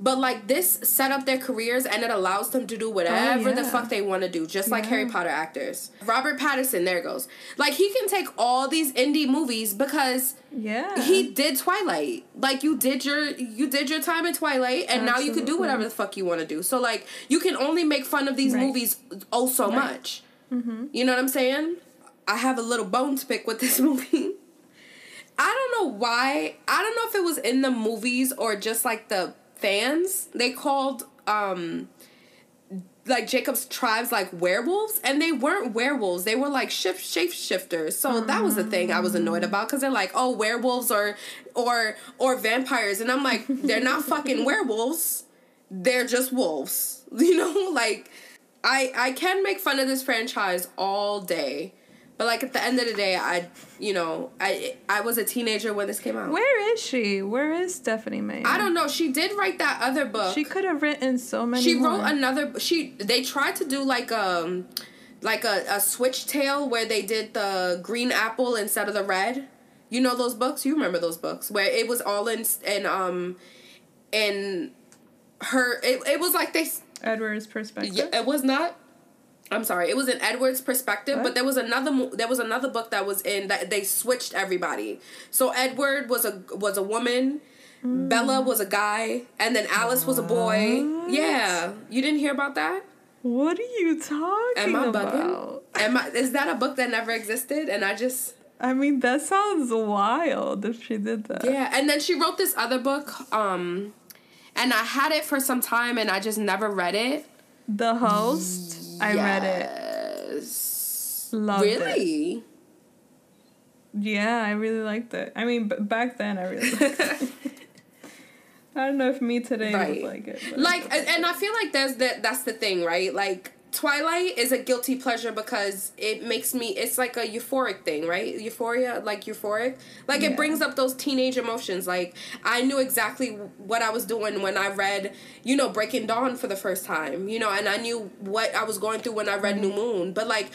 [SPEAKER 1] But like this set up their careers and it allows them to do whatever oh, yeah. the fuck they want to do, just yeah. like Harry Potter actors. Robert Pattinson, there goes. Like he can take all these indie movies because
[SPEAKER 2] yeah
[SPEAKER 1] he did Twilight. Like you did your you did your time in Twilight, and Absolutely. now you can do whatever the fuck you want to do. So like you can only make fun of these right. movies oh so right. much. Mm-hmm. You know what I'm saying? I have a little bone to pick with this movie. I don't know why. I don't know if it was in the movies or just like the fans, they called um like Jacob's tribes like werewolves, and they weren't werewolves. They were like shift shapeshifters. So mm. that was the thing I was annoyed about because they're like, oh, werewolves or or or vampires, and I'm like, they're not fucking werewolves. They're just wolves. You know, like I I can make fun of this franchise all day, but like at the end of the day, I you know I I was a teenager when this came out.
[SPEAKER 2] Where is she? Where is Stephenie Meyer?
[SPEAKER 1] I don't know. She did write that other book.
[SPEAKER 2] She could have written so many.
[SPEAKER 1] She
[SPEAKER 2] more.
[SPEAKER 1] wrote another. She they tried to do like um like a, a switch tale where they did the green apple instead of the red. You know those books? You remember those books where it was all in in um in her it, it was like they
[SPEAKER 2] Edward's perspective.
[SPEAKER 1] Yeah, it was not I'm sorry. It was in Edward's perspective, what? but there was another there was another book that was in that they switched everybody. So Edward was a was a woman, mm. Bella was a guy, and then Alice was a boy. Yeah, you didn't hear about that?
[SPEAKER 2] What are you talking Am I about? Bugging?
[SPEAKER 1] Am I, is that a book that never existed? And I just.
[SPEAKER 2] I mean, that sounds wild if she did that.
[SPEAKER 1] Yeah, and then she wrote this other book, um, and I had it for some time, and I just never read it.
[SPEAKER 2] The host. I read it. Loved really? it. Yeah, I really liked it. I mean, b- back then I really liked it. I don't know if me today right. would like it.
[SPEAKER 1] Like, and I feel like there's that. That's the thing, right? Like, Twilight is a guilty pleasure because it makes me it's like a euphoric thing, right? Euphoria, like euphoric. Like yeah. it brings up those teenage emotions. Like I knew exactly what I was doing when I read, you know, Breaking Dawn for the first time, you know, and I knew what I was going through when I read New Moon. But like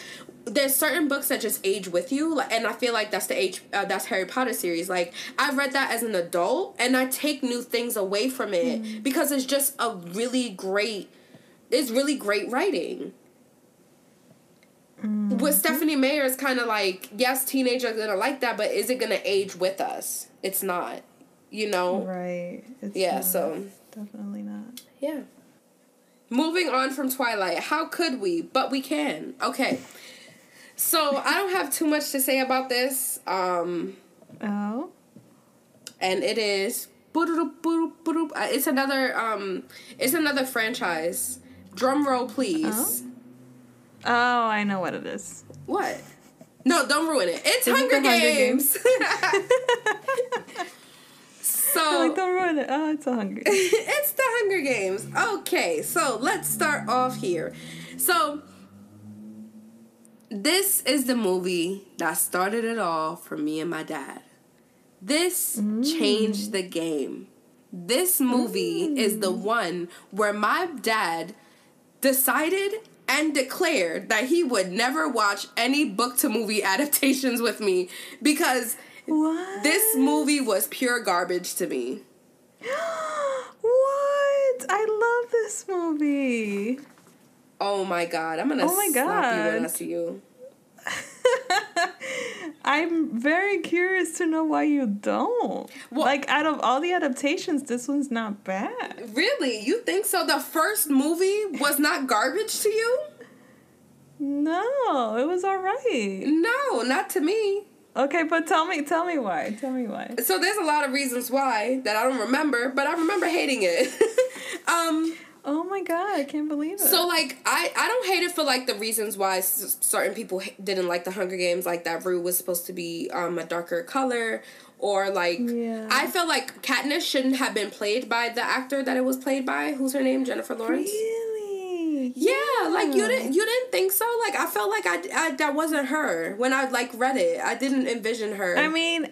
[SPEAKER 1] there's certain books that just age with you and i feel like that's the age uh, that's harry potter series like i read that as an adult and i take new things away from it mm. because it's just a really great it's really great writing. Mm-hmm. With Stephenie Meyer is kind of like, yes, teenagers are gonna like that, but is it gonna age with us? It's not, you know.
[SPEAKER 2] Right.
[SPEAKER 1] It's yeah. Not. So
[SPEAKER 2] definitely not.
[SPEAKER 1] Yeah. Moving on from Twilight, how could we? But we can. Okay. So I don't have too much to say about this. Um,
[SPEAKER 2] oh.
[SPEAKER 1] And it is. It's another um, it's another franchise Drum roll, please. Oh?
[SPEAKER 2] oh, I know what it is.
[SPEAKER 1] What? No, don't ruin it. It's Hunger, Hunger, Games. so
[SPEAKER 2] like, don't ruin it. Oh, it's a Hunger.
[SPEAKER 1] it's the Hunger Games. Okay, so let's start off here. So this is the movie that started it all for me and my dad. This mm. changed the game. This movie mm. is the mm. one where my dad decided and declared that he would never watch any book to movie adaptations with me because what? this movie was pure garbage to me.
[SPEAKER 2] what? I love this movie.
[SPEAKER 1] Oh my god! I'm gonna oh my slap god. you when I see you.
[SPEAKER 2] I'm very curious to know why you don't. Well, like out of all the adaptations, this one's not bad.
[SPEAKER 1] Really? You think so? The first movie was not garbage to you?
[SPEAKER 2] No, it was all right.
[SPEAKER 1] No, not to me.
[SPEAKER 2] Okay, but tell me, tell me why. Tell me why.
[SPEAKER 1] So there's a lot of reasons why that I don't remember, but I remember hating it. um,
[SPEAKER 2] Oh my god, I can't believe it.
[SPEAKER 1] So like I I don't hate it for like the reasons why s- certain people didn't like the Hunger Games like that Rue was supposed to be um a darker color or like yeah. I felt like Katniss shouldn't have been played by the actor that it was played by. Who's her name? Jennifer Lawrence.
[SPEAKER 2] Really?
[SPEAKER 1] Yeah, yeah, like you didn't you didn't think so? Like I felt like I, I that wasn't her when I like read it. I didn't envision her.
[SPEAKER 2] I mean,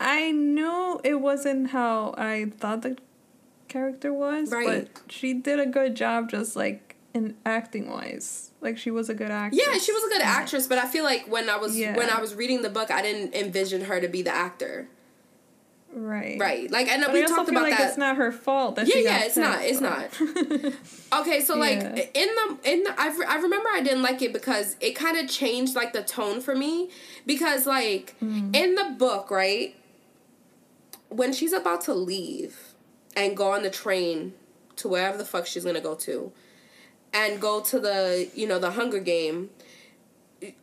[SPEAKER 2] I knew it wasn't how I thought the character was. Right. But she did a good job just like in acting wise. Like she was a good actress.
[SPEAKER 1] Yeah, she was a good actress, but I feel like when I was yeah. when I was reading the book, I didn't envision her to be the actor.
[SPEAKER 2] Right.
[SPEAKER 1] Right. Like and know we talked about like that.
[SPEAKER 2] It's not her fault. That
[SPEAKER 1] yeah, yeah. It's not. It's not. okay, so like yeah. in the in the I, I remember I didn't like it because it kind of changed like the tone for me because like mm. in the book right when she's about to leave and go on the train to wherever the fuck she's gonna go to, and go to the you know the Hunger Game.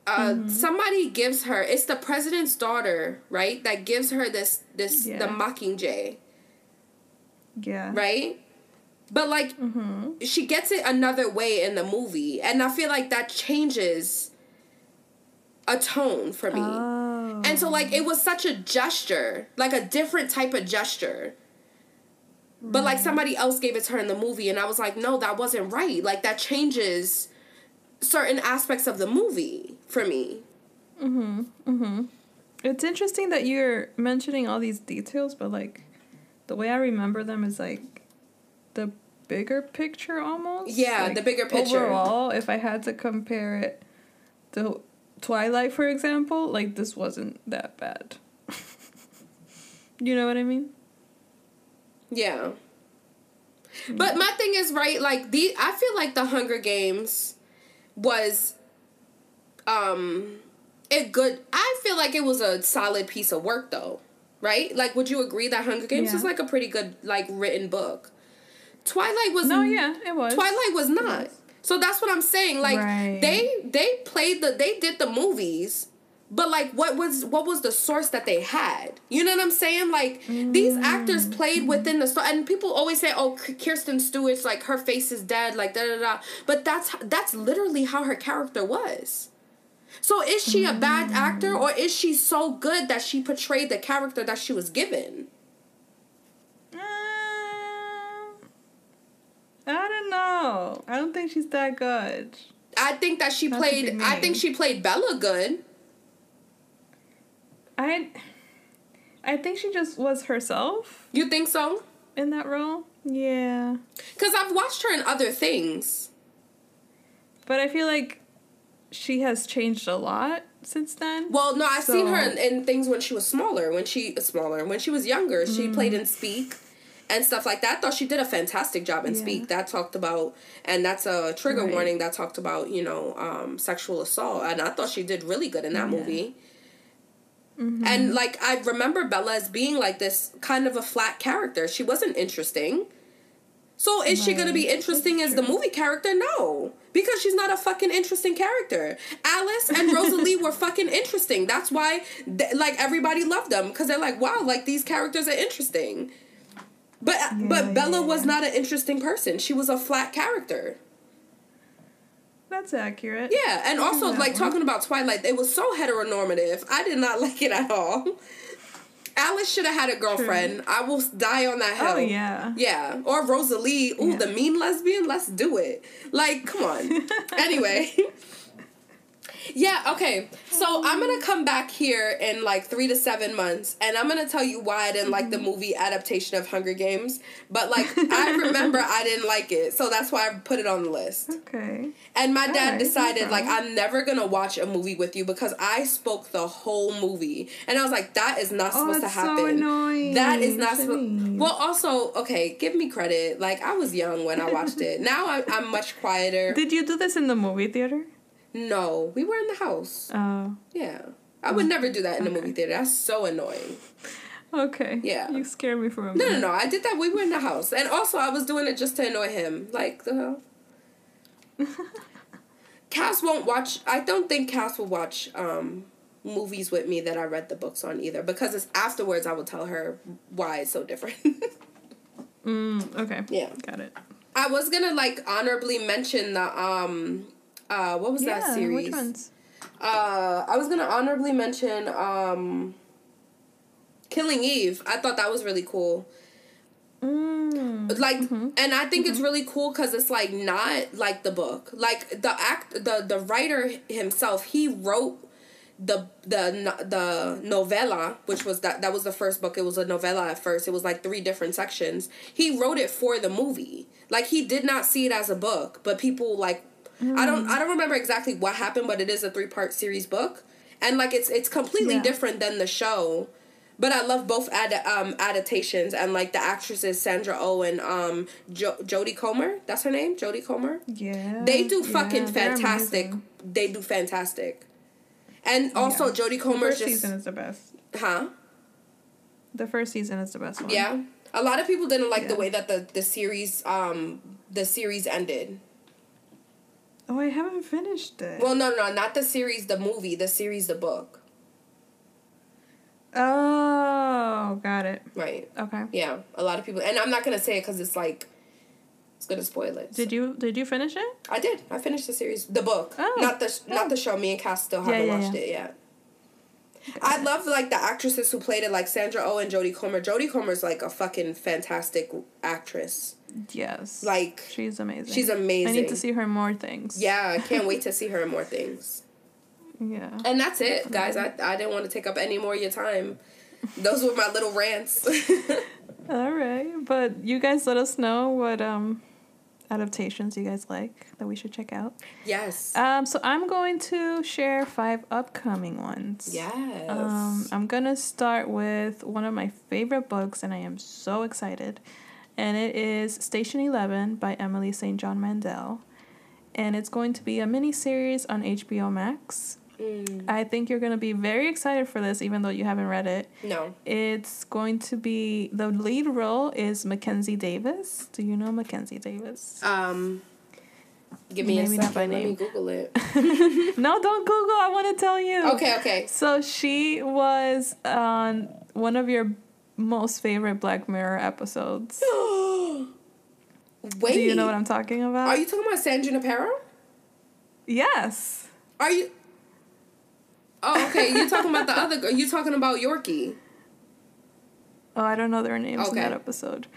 [SPEAKER 1] Uh, mm-hmm. somebody gives her it's the president's daughter right that gives her this this yeah. the mockingjay
[SPEAKER 2] yeah
[SPEAKER 1] right but like mm-hmm. she gets it another way in the movie and i feel like that changes a tone for me oh. and so like it was such a gesture like a different type of gesture but like somebody else gave it to her in the movie, and I was like, no, that wasn't right. Like that changes certain aspects of the movie for me.
[SPEAKER 2] Mhm. Mhm. It's interesting that you're mentioning all these details, but like the way I remember them is like the bigger picture almost.
[SPEAKER 1] Yeah,
[SPEAKER 2] like,
[SPEAKER 1] the bigger picture.
[SPEAKER 2] Overall, if I had to compare it to Twilight, for example, like this wasn't that bad. you know what I mean?
[SPEAKER 1] Yeah. But my thing is right, like the I feel like the Hunger Games was um it good I feel like it was a solid piece of work though. Right? Like would you agree that Hunger Games yeah. is like a pretty good like written book? Twilight was
[SPEAKER 2] No, yeah, it was.
[SPEAKER 1] Twilight was not. So that's what I'm saying. Like right. they they played the they did the movies but like what was what was the source that they had you know what i'm saying like mm. these actors played within the story and people always say oh kristen stewart's like her face is dead like da da da but that's that's literally how her character was so is she a bad mm. actor or is she so good that she portrayed the character that she was given
[SPEAKER 2] uh, I don't know. I don't think she's that good.
[SPEAKER 1] I think that she played. I think she played Bella good.
[SPEAKER 2] I, I think she just was herself.
[SPEAKER 1] You think so?
[SPEAKER 2] In that role, yeah.
[SPEAKER 1] Because I've watched her in other things.
[SPEAKER 2] But I feel like she has changed a lot since then.
[SPEAKER 1] Well, no, I've so. seen her in, in, things when she was smaller. When she smaller, when she was younger, she mm. played in Speak and stuff like that. I thought she did a fantastic job in yeah. Speak. That talked about, and that's a trigger right. warning that talked about, you know, um, sexual assault. And I thought she did really good in that yeah. movie. Mm-hmm. And like I remember Bella as being like this kind of a flat character. She wasn't interesting. So is right. she gonna be interesting as the movie character? No. Because she's not a fucking interesting character. Alice and Rosalie were fucking interesting. That's why they, like everybody loved them. Because they're like, wow, like these characters are interesting. But yeah, but Bella yeah. was not an interesting person. She was a flat character.
[SPEAKER 2] That's accurate.
[SPEAKER 1] Yeah, and also like one. talking about Twilight, it was so heteronormative. I did not like it at all. Alice should have had a girlfriend. True. I will die on that oh, hill. Oh yeah. Yeah. Or Rosalie. Ooh, yeah. the mean lesbian. Let's do it. Like, come on. anyway. Yeah, okay. So I'm gonna come back here in like three to seven months and I'm gonna tell you why I didn't like the mm-hmm. movie adaptation of Hunger Games. But like I remember I didn't like it. So that's why I put it on the list. Okay. And my dad right, decided like I'm never gonna watch a movie with you because I spoke the whole movie. And I was like, that is not oh, supposed to happen. So annoying. That is not supposed Well also, okay, give me credit. Like I was young when I watched it. Now I'm, I'm much quieter.
[SPEAKER 2] Did you do this in the movie theater?
[SPEAKER 1] No, we were in the house. Oh. Yeah. I would never do that in okay. a movie theater. That's so annoying.
[SPEAKER 2] Okay. Yeah. You scared me for a
[SPEAKER 1] minute. No, no, no. I did that. We were in the house. And also, I was doing it just to annoy him. Like, the hell? Cass won't watch. I don't think Cass will watch um, movies with me that I read the books on either. Because it's afterwards I will tell her why it's so different.
[SPEAKER 2] mm, okay. Yeah. Got it.
[SPEAKER 1] I was gonna like honorably mention the um uh, what was yeah, that series? Which ones? Uh, I was gonna honorably mention um, Killing Eve. I thought that was really cool. Mm. Like, mm-hmm. and I think mm-hmm. it's really cool because it's like not like the book. Like the act, the the writer himself, he wrote the the the novella, which was that that was the first book. It was a novella at first. It was like three different sections. He wrote it for the movie. Like he did not see it as a book, but people like Mm. I don't I don't remember exactly what happened, but it is a three part series book, and like it's it's completely yeah. different than the show. But I love both ad- um, adaptations and like the actresses Sandra Oh and um jo- Jodie Comer. That's her name, Jodie Comer. Yeah, they do fucking yeah, fantastic. They do fantastic, and also yeah. Jodie Comer.
[SPEAKER 2] The first just, season is the best. Huh. The first season is the best one.
[SPEAKER 1] Yeah, a lot of people didn't like yeah. the way that the the series um the series ended.
[SPEAKER 2] Oh, I haven't finished it.
[SPEAKER 1] Well, no, no, not the series, the movie, the series, the book.
[SPEAKER 2] Oh, got it.
[SPEAKER 1] Right. Okay. Yeah, a lot of people, and I'm not gonna say it because it's like it's gonna spoil it.
[SPEAKER 2] Did so. you Did you finish it?
[SPEAKER 1] I did. I finished the series, the book, oh. not the oh. not the show. Me and Cass still haven't yeah, yeah, watched yeah. it yet. I love like the actresses who played it, like Sandra Oh and Jodie Comer. Jodie Comer's like a fucking fantastic actress. Yes. Like
[SPEAKER 2] she's amazing.
[SPEAKER 1] She's amazing. I
[SPEAKER 2] need to see her more things.
[SPEAKER 1] Yeah, I can't wait to see her more things. Yeah. And that's it, guys. I I didn't want to take up any more of your time. Those were my little rants.
[SPEAKER 2] All right, but you guys let us know what um adaptations you guys like that we should check out. Yes. Um, so I'm going to share five upcoming ones. Yes. Um, I'm gonna start with one of my favorite books, and I am so excited and it is Station 11 by Emily St. John Mandel. And it's going to be a mini series on HBO Max. Mm. I think you're going to be very excited for this, even though you haven't read it. No. It's going to be the lead role is Mackenzie Davis. Do you know Mackenzie Davis? Um, give me Maybe a second. Let name. me Google it. no, don't Google. I want to tell you.
[SPEAKER 1] Okay, okay.
[SPEAKER 2] So she was on one of your most favorite Black Mirror episodes. Wait. Do you know what I'm talking about?
[SPEAKER 1] Are you talking about San Junipero?
[SPEAKER 2] Yes.
[SPEAKER 1] Are you? Oh, okay. You're talking about the other girl. You're talking about Yorkie.
[SPEAKER 2] Oh, I don't know their names okay. in that episode.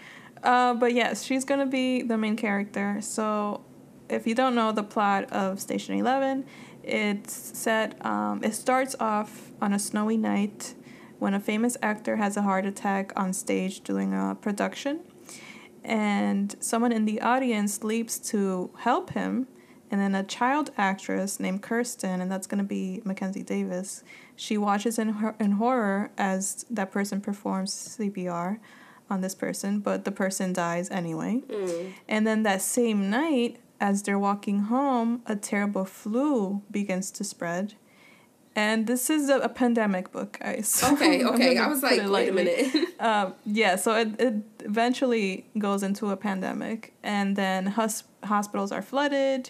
[SPEAKER 2] Uh, but yes, she's gonna be the main character. So if you don't know the plot of Station Eleven, it's set. Um, it starts off on a snowy night when a famous actor has a heart attack on stage during a production, and someone in the audience leaps to help him, and then a child actress named Kirsten, and that's gonna be Mackenzie Davis. She watches in her in horror as that person performs CPR on this person, but the person dies anyway. Mm. And then that same night, as they're walking home, a terrible flu begins to spread. And this is a, a pandemic book, guys.
[SPEAKER 1] So okay, okay. I was like, wait a minute.
[SPEAKER 2] um, yeah, so it, it eventually goes into a pandemic, and then hus- hospitals are flooded,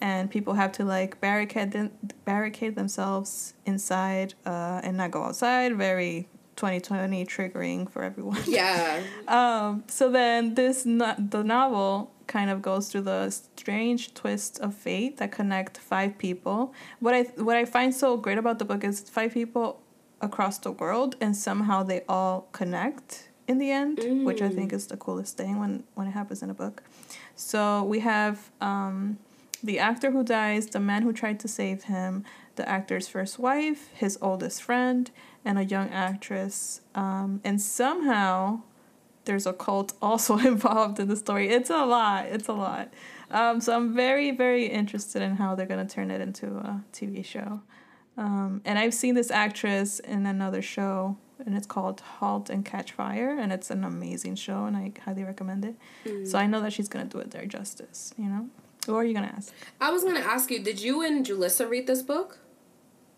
[SPEAKER 2] and people have to like barricade them, barricade themselves inside uh, and not go outside. Very 2020 triggering for everyone.
[SPEAKER 1] Yeah.
[SPEAKER 2] um, so then this no- the novel kind of goes through the strange twists of fate that connect five people. What I what I find so great about the book is five people across the world and somehow they all connect in the end, mm. which I think mm. is the coolest thing when when it happens in a book. So we have um, the actor who dies, the man who tried to save him, the actor's first wife, his oldest friend, and a young actress. Um, and somehow there's a cult also involved in the story. It's a lot. It's a lot. Um, so I'm very, very interested in how they're going to turn it into a TV show. Um, and I've seen this actress in another show, and it's called Halt and Catch Fire, and it's an amazing show, and I highly recommend it. Mm. So I know that she's going to do it their justice, you know? What are you going to ask?
[SPEAKER 1] I was going to ask you, did you and Julissa read this book?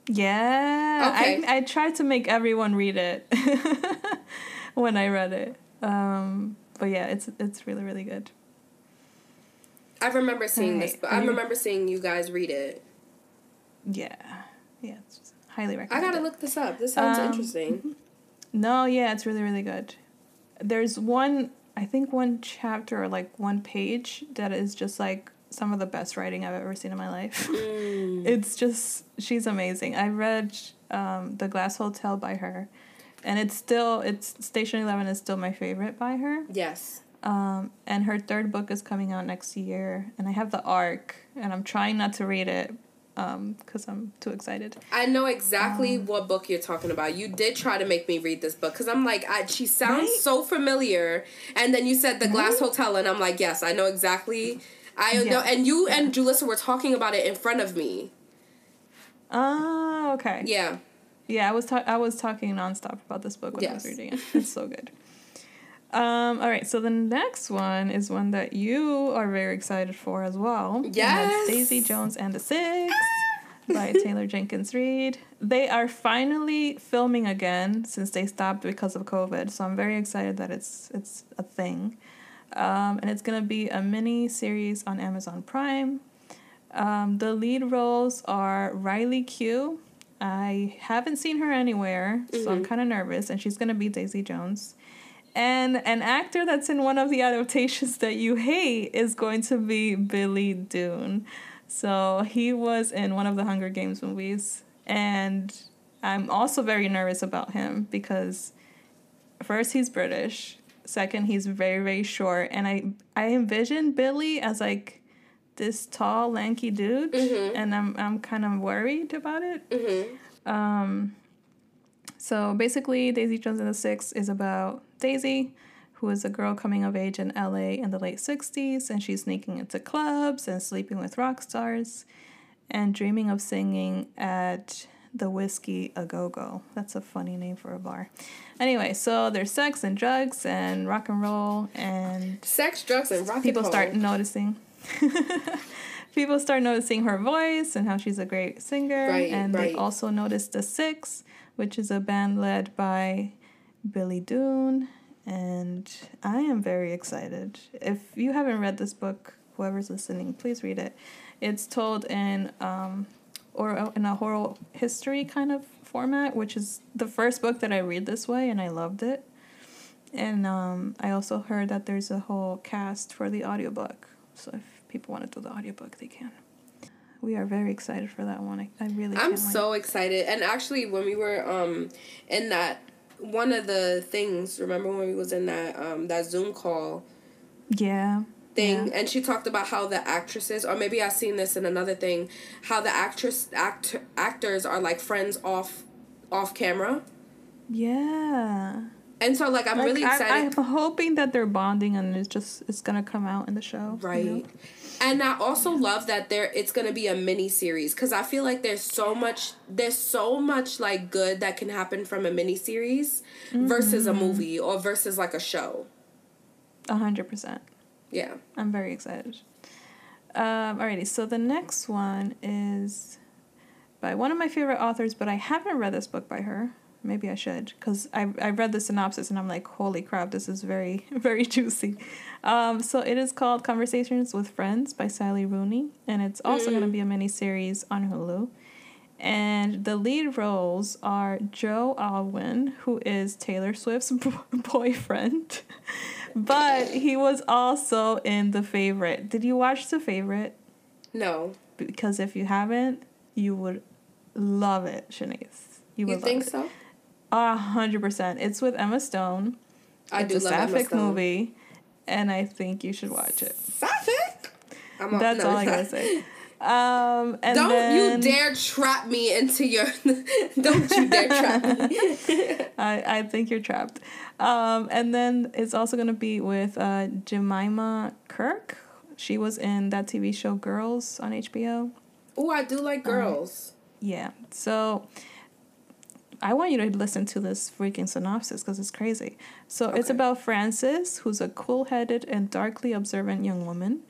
[SPEAKER 2] Yeah. Okay. I, I tried to make everyone read it when I read it. Um, but yeah, it's it's really really good.
[SPEAKER 1] I remember seeing right. this, but I remember seeing you guys read it.
[SPEAKER 2] Yeah, yeah, it's highly recommend.
[SPEAKER 1] I gotta look this up. This sounds um, interesting.
[SPEAKER 2] No, yeah, it's really really good. There's one, I think one chapter or like one page that is just like some of the best writing I've ever seen in my life. Mm. it's just she's amazing. I read um, The Glass Hotel by her and it's still it's Station Eleven is still my favorite by her.
[SPEAKER 1] Yes.
[SPEAKER 2] Um, and her third book is coming out next year, and I have the arc, and I'm trying not to read it because um, I'm too excited.
[SPEAKER 1] I know exactly um, what book you're talking about. You did try to make me read this book because I'm like, I, she sounds right? so familiar, and then you said the Glass right? Hotel, and I'm like, yes, I know exactly. I yeah. know, and you yeah. and Julissa were talking about it in front of me.
[SPEAKER 2] Oh, okay.
[SPEAKER 1] Yeah.
[SPEAKER 2] Yeah, I was ta- I was talking nonstop about this book when yes. I was reading it. It's so good. Um, all right, so the next one is one that you are very excited for as well.
[SPEAKER 1] Yes,
[SPEAKER 2] Daisy Jones and the Six by Taylor Jenkins Reid. They are finally filming again since they stopped because of COVID. So I'm very excited that it's it's a thing, um, and it's gonna be a mini series on Amazon Prime. Um, the lead roles are Riley Keough, I haven't seen her anywhere, so mm-hmm. I'm kind of nervous. And she's going to be Daisy Jones. And an actor that's in one of the adaptations that you hate is going to be Billy Dunne. So he was in one of the Hunger Games movies. And I'm also very nervous about him because first, he's British. Second, he's very, very short. And I, I envision Billy as like this tall, lanky dude, mm-hmm. and I'm I'm kind of worried about it. Mm-hmm. Um, so basically, Daisy Jones and the Six is about Daisy, who is a girl coming of age in LA in the late 60s, and she's sneaking into clubs and sleeping with rock stars and dreaming of singing at the Whiskey A Go Go. That's a funny name for a bar. Anyway, so there's sex and drugs and rock and roll and
[SPEAKER 1] sex, drugs, and rock
[SPEAKER 2] people start noticing. people start noticing her voice and how she's a great singer. Right, and right. they also noticed The Six, which is a band led by Billy Dunne. And I am very excited. If you haven't read this book, whoever's listening, please read it. It's told in um, or in a oral history kind of format, which is the first book that I read this way, and I loved it. And um, I also heard that there's a whole cast for the audiobook. So if people want to do the audiobook, they can. We are very excited for that one. I, I really
[SPEAKER 1] I'm so wait. excited. And actually when we were um in that one of the things, remember when we was in that um that Zoom call?
[SPEAKER 2] Yeah.
[SPEAKER 1] thing, yeah. and she talked about how the actresses, or maybe I've seen this in another thing, how the actress act actors are like friends off off camera.
[SPEAKER 2] Yeah.
[SPEAKER 1] And so, like, I'm like, really excited. I,
[SPEAKER 2] am hoping that they're bonding, and it's just it's gonna come out in the show,
[SPEAKER 1] right? You know? And I also love that there it's gonna be a mini series because I feel like there's so much there's so much like good that can happen from a mini series mm-hmm. versus a movie or versus like a show.
[SPEAKER 2] A hundred percent.
[SPEAKER 1] Yeah.
[SPEAKER 2] I'm very excited. Um, alrighty, so the next one is by one of my favorite authors, but I haven't read this book by her. Maybe I should, because I I read the synopsis and I'm like, holy crap, this is very very juicy. Um, so it is called Conversations with Friends by Sally Rooney, and it's also mm. going to be a mini series on Hulu. And the lead roles are Joe Alwyn, who is Taylor Swift's boyfriend, but he was also in The Favorite. Did you watch The Favorite?
[SPEAKER 1] No.
[SPEAKER 2] Because if you haven't, you would love it, Shanice.
[SPEAKER 1] You would you think so?
[SPEAKER 2] A hundred percent. It's with Emma Stone. I it's do a love sapphic Emma Stone. movie, and I think you should watch it.
[SPEAKER 1] Sapphic.
[SPEAKER 2] I'm That's no, all I gotta say. Um, and
[SPEAKER 1] don't
[SPEAKER 2] then,
[SPEAKER 1] you dare trap me into your. don't you dare trap me.
[SPEAKER 2] I I think you're trapped. Um, and then it's also gonna be with uh, Jemima Kirk. She was in that TV show Girls on HBO.
[SPEAKER 1] Oh, I do like um, Girls.
[SPEAKER 2] Um, yeah. So. I want you to listen to this freaking synopsis because it's crazy. So okay. it's about Frances, who's a cool-headed and darkly observant young woman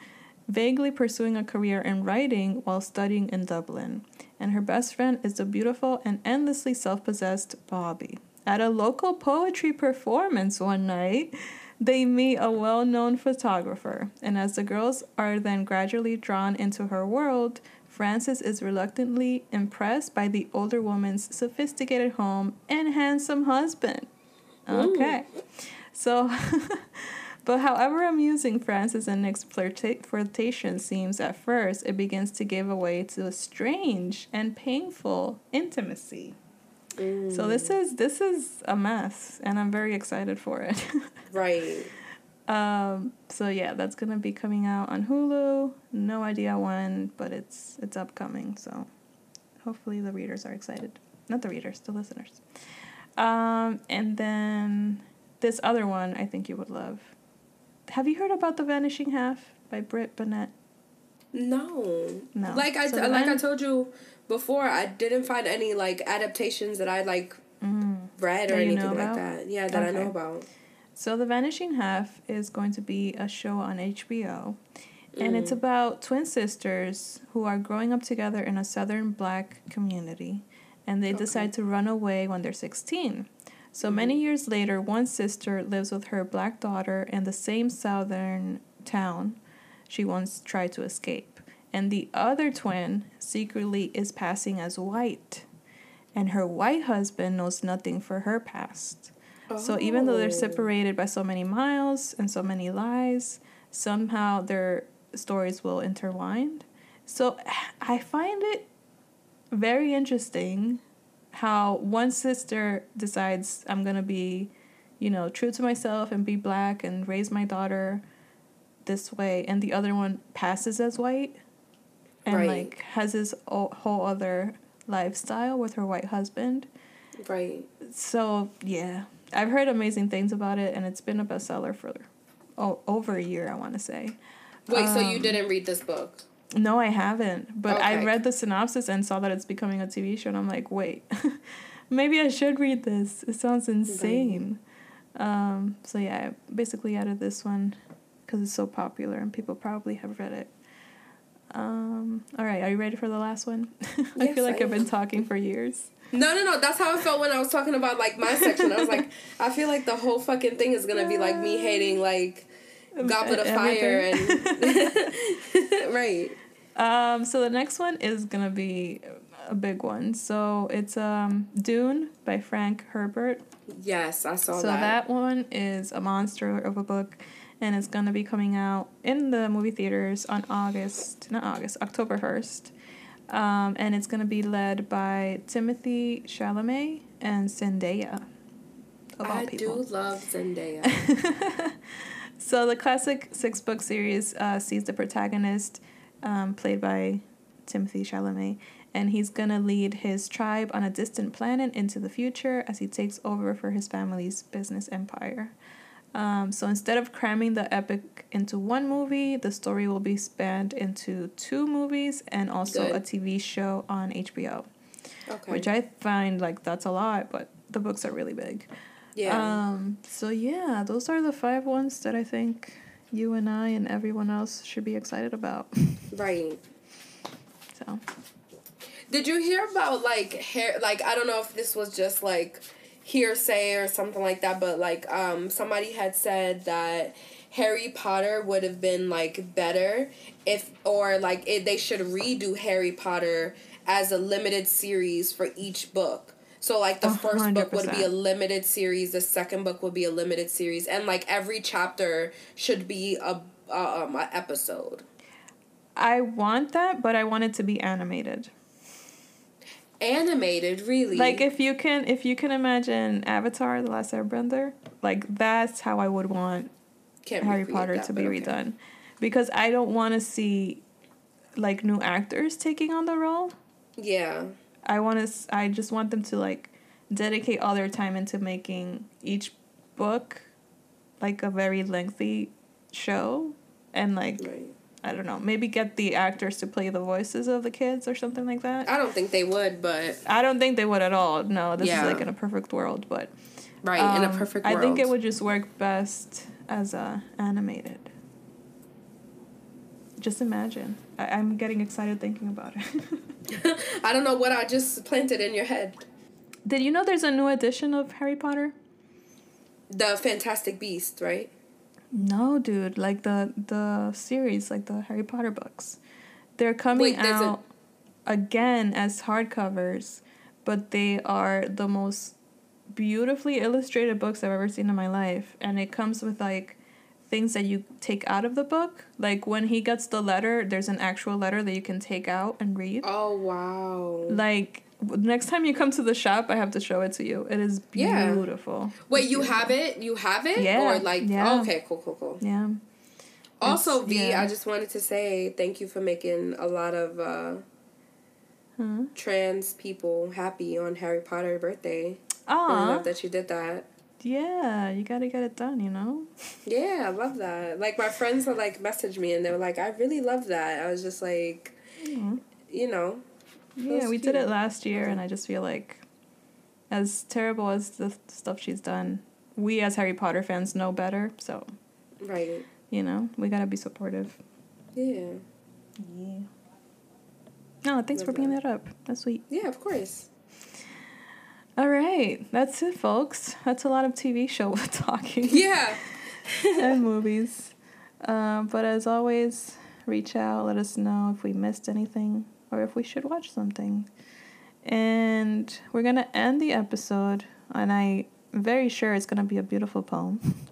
[SPEAKER 2] vaguely pursuing a career in writing while studying in Dublin, and her best friend is the beautiful and endlessly self possessed Bobby. At a local poetry performance one night, they meet a well known photographer, and as the girls are then gradually drawn into her world, Frances is reluctantly impressed by the older woman's sophisticated home and handsome husband. Okay. Ooh. So But however amusing Frances and Nick's flirta- flirtation seems at first, it begins to give way to a strange and painful intimacy. Mm. So this is this is a mess, and I'm very excited for it.
[SPEAKER 1] right.
[SPEAKER 2] Um, so yeah, that's gonna be coming out on Hulu. No idea when, but it's it's upcoming. So hopefully the readers are excited. Not the readers, the listeners. Um, and then this other one I think you would love have you heard about The Vanishing Half by Brit Bennett?
[SPEAKER 1] No. No. Like I so like I told you before, I didn't find any like adaptations that I like mm. read or anything like that. Yeah, that okay. I know about.
[SPEAKER 2] So The Vanishing Half is going to be a show on HBO. And mm. it's about twin sisters who are growing up together in a southern black community. And they okay. decide to run away when they're 16. So many mm-hmm. years later, one sister lives with her black daughter in the same southern town she once tried to escape. And the other twin secretly is passing as white. And her white husband knows nothing for her past. Oh. So even though they're oh. separated by so many miles and so many lies, somehow their stories will intertwine. So I find it very interesting how one sister decides I'm gonna be, you know, true to myself and be black and raise my daughter this way, and the other one passes as white, and right. like has his whole other lifestyle with her white husband.
[SPEAKER 1] Right.
[SPEAKER 2] So yeah, I've heard amazing things about it, and it's been a bestseller for oh, over a year. I want to say.
[SPEAKER 1] Wait, um, so you um, didn't read this book?
[SPEAKER 2] No, I haven't. But okay. I read the synopsis and saw that it's becoming a TV show, and I'm like, wait, maybe I should read this. It sounds insane. Um, so yeah, I basically added this one because it's so popular and people probably have read it. Um, all right, are you ready for the last one? I yes, feel like I have been talking for years.
[SPEAKER 1] No, no, no. That's how I felt when I was talking about like my section. I was like, I feel like the whole fucking thing is gonna be like me hating like Goblet of Fire and right.
[SPEAKER 2] Um, so the next one is gonna be a big one. So it's um Dune by Frank Herbert.
[SPEAKER 1] Yes, I saw
[SPEAKER 2] so
[SPEAKER 1] that. So
[SPEAKER 2] that one is a monster of a book, and it's gonna be coming out in the movie theaters on August, not August, October first. Um, and it's gonna be led by Timothée Chalamet and Zendaya.
[SPEAKER 1] I do love Zendaya.
[SPEAKER 2] So the classic six book series uh, sees the protagonist, um, played by Timothée Chalamet, and he's gonna lead his tribe on a distant planet into the future as he takes over for his family's business empire. Um, so instead of cramming the epic into one movie, the story will be spanned into two movies and also Good. a TV show on HBO. Okay. Which I find like that's a lot, but the books are really big. Yeah. Um, so yeah, those are the five ones that I think you and I and everyone else should be excited about.
[SPEAKER 1] Right. So. Did you hear about like hair? Like I don't know if this was just like hearsay or something like that, but like um somebody had said that Harry Potter would have been like better if or like it, they should redo Harry Potter as a limited series for each book. So like the 100%. first book would be a limited series, the second book would be a limited series, and like every chapter should be a um a episode.
[SPEAKER 2] I want that, but I want it to be animated
[SPEAKER 1] animated really
[SPEAKER 2] like if you can if you can imagine avatar the last airbender like that's how i would want Can't harry potter that, to be okay. redone because i don't want to see like new actors taking on the role yeah i want to i just want them to like dedicate all their time into making each book like a very lengthy show and like right. I don't know, maybe get the actors to play the voices of the kids or something like that.
[SPEAKER 1] I don't think they would, but
[SPEAKER 2] I don't think they would at all. No, this yeah. is like in a perfect world, but right um, in a um, perfect. world. I think it would just work best as a animated. Just imagine. I, I'm getting excited thinking about
[SPEAKER 1] it. I don't know what I just planted in your head.
[SPEAKER 2] Did you know there's a new edition of Harry Potter?
[SPEAKER 1] The Fantastic Beast, right?
[SPEAKER 2] No, dude. Like the the series, like the Harry Potter books, they're coming Wait, out a... again as hardcovers, but they are the most beautifully illustrated books I've ever seen in my life, and it comes with like things that you take out of the book. Like when he gets the letter, there's an actual letter that you can take out and read.
[SPEAKER 1] Oh wow.
[SPEAKER 2] Like next time you come to the shop, I have to show it to you. It is beautiful.
[SPEAKER 1] Yeah. Wait, you beautiful. have it? You have it? Yeah. Or like, yeah. Oh, okay, cool, cool, cool. Yeah. Also, it's, V, yeah. I just wanted to say thank you for making a lot of uh, huh? trans people happy on Harry Potter birthday. Oh, I love that you did that.
[SPEAKER 2] Yeah, you gotta get it done, you know?
[SPEAKER 1] Yeah, I love that. Like, my friends would, like, message me and they were like, I really love that. I was just like, mm-hmm. you know,
[SPEAKER 2] yeah, we cute. did it last year, and I just feel like, as terrible as the stuff she's done, we as Harry Potter fans know better. So, right. You know, we gotta be supportive. Yeah. Yeah. No, thanks Love for bringing that. that up. That's sweet.
[SPEAKER 1] Yeah, of course.
[SPEAKER 2] All right, that's it, folks. That's a lot of TV show talking. Yeah. and movies. Um, but as always, reach out. Let us know if we missed anything or if we should watch something. And we're going to end the episode, and I'm very sure it's going to be a beautiful poem.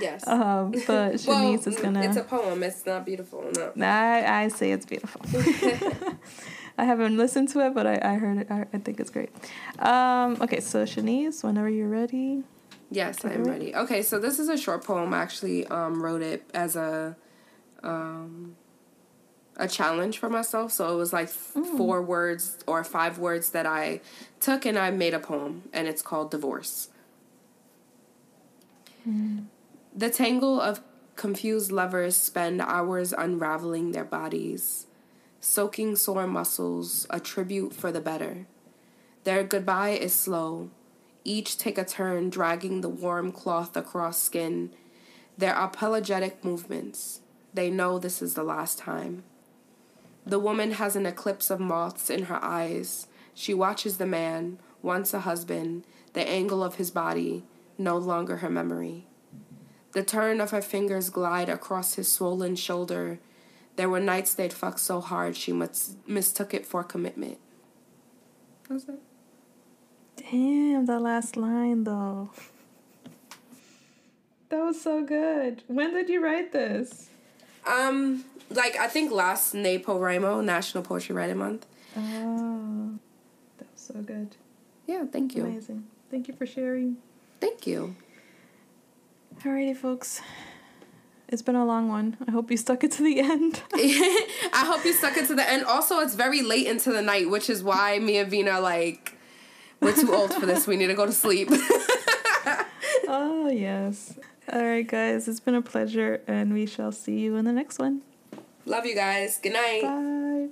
[SPEAKER 2] Yes. Um, but Shanice well,
[SPEAKER 1] is going to. It's a poem. It's not beautiful. No.
[SPEAKER 2] I, I say it's beautiful. I haven't listened to it, but I, I heard it. I, I think it's great. Um, okay, so Shanice, whenever you're ready.
[SPEAKER 1] Yes, I am ready. Okay, so this is a short poem. I actually um, wrote it as a um, a challenge for myself. So it was like mm. four words or five words that I took and I made a poem, and it's called Divorce. Mm. The tangle of confused lovers spend hours unraveling their bodies, soaking sore muscles, a tribute for the better. Their goodbye is slow. Each take a turn dragging the warm cloth across skin. Their apologetic movements. They know this is the last time. The woman has an eclipse of moths in her eyes. She watches the man, once a husband, the angle of his body, no longer her memory. The turn of her fingers glide across his swollen shoulder. There were nights they'd fucked so hard she mis- mistook it for commitment.
[SPEAKER 2] How's that? Damn, the last line though. That was so good. When did you write this?
[SPEAKER 1] Um, like I think last NaPoWriMo, National Poetry Writing Month.
[SPEAKER 2] Oh, that was so good.
[SPEAKER 1] Yeah, thank you.
[SPEAKER 2] Amazing. Thank you for sharing.
[SPEAKER 1] Thank you.
[SPEAKER 2] Alrighty, folks. It's been a long one. I hope you stuck it to the end.
[SPEAKER 1] I hope you stuck it to the end. Also, it's very late into the night, which is why me and Vina like we're too old for this. We need to go to sleep.
[SPEAKER 2] oh yes. All right, guys. It's been a pleasure, and we shall see you in the next one.
[SPEAKER 1] Love you guys. Good night.
[SPEAKER 2] Bye.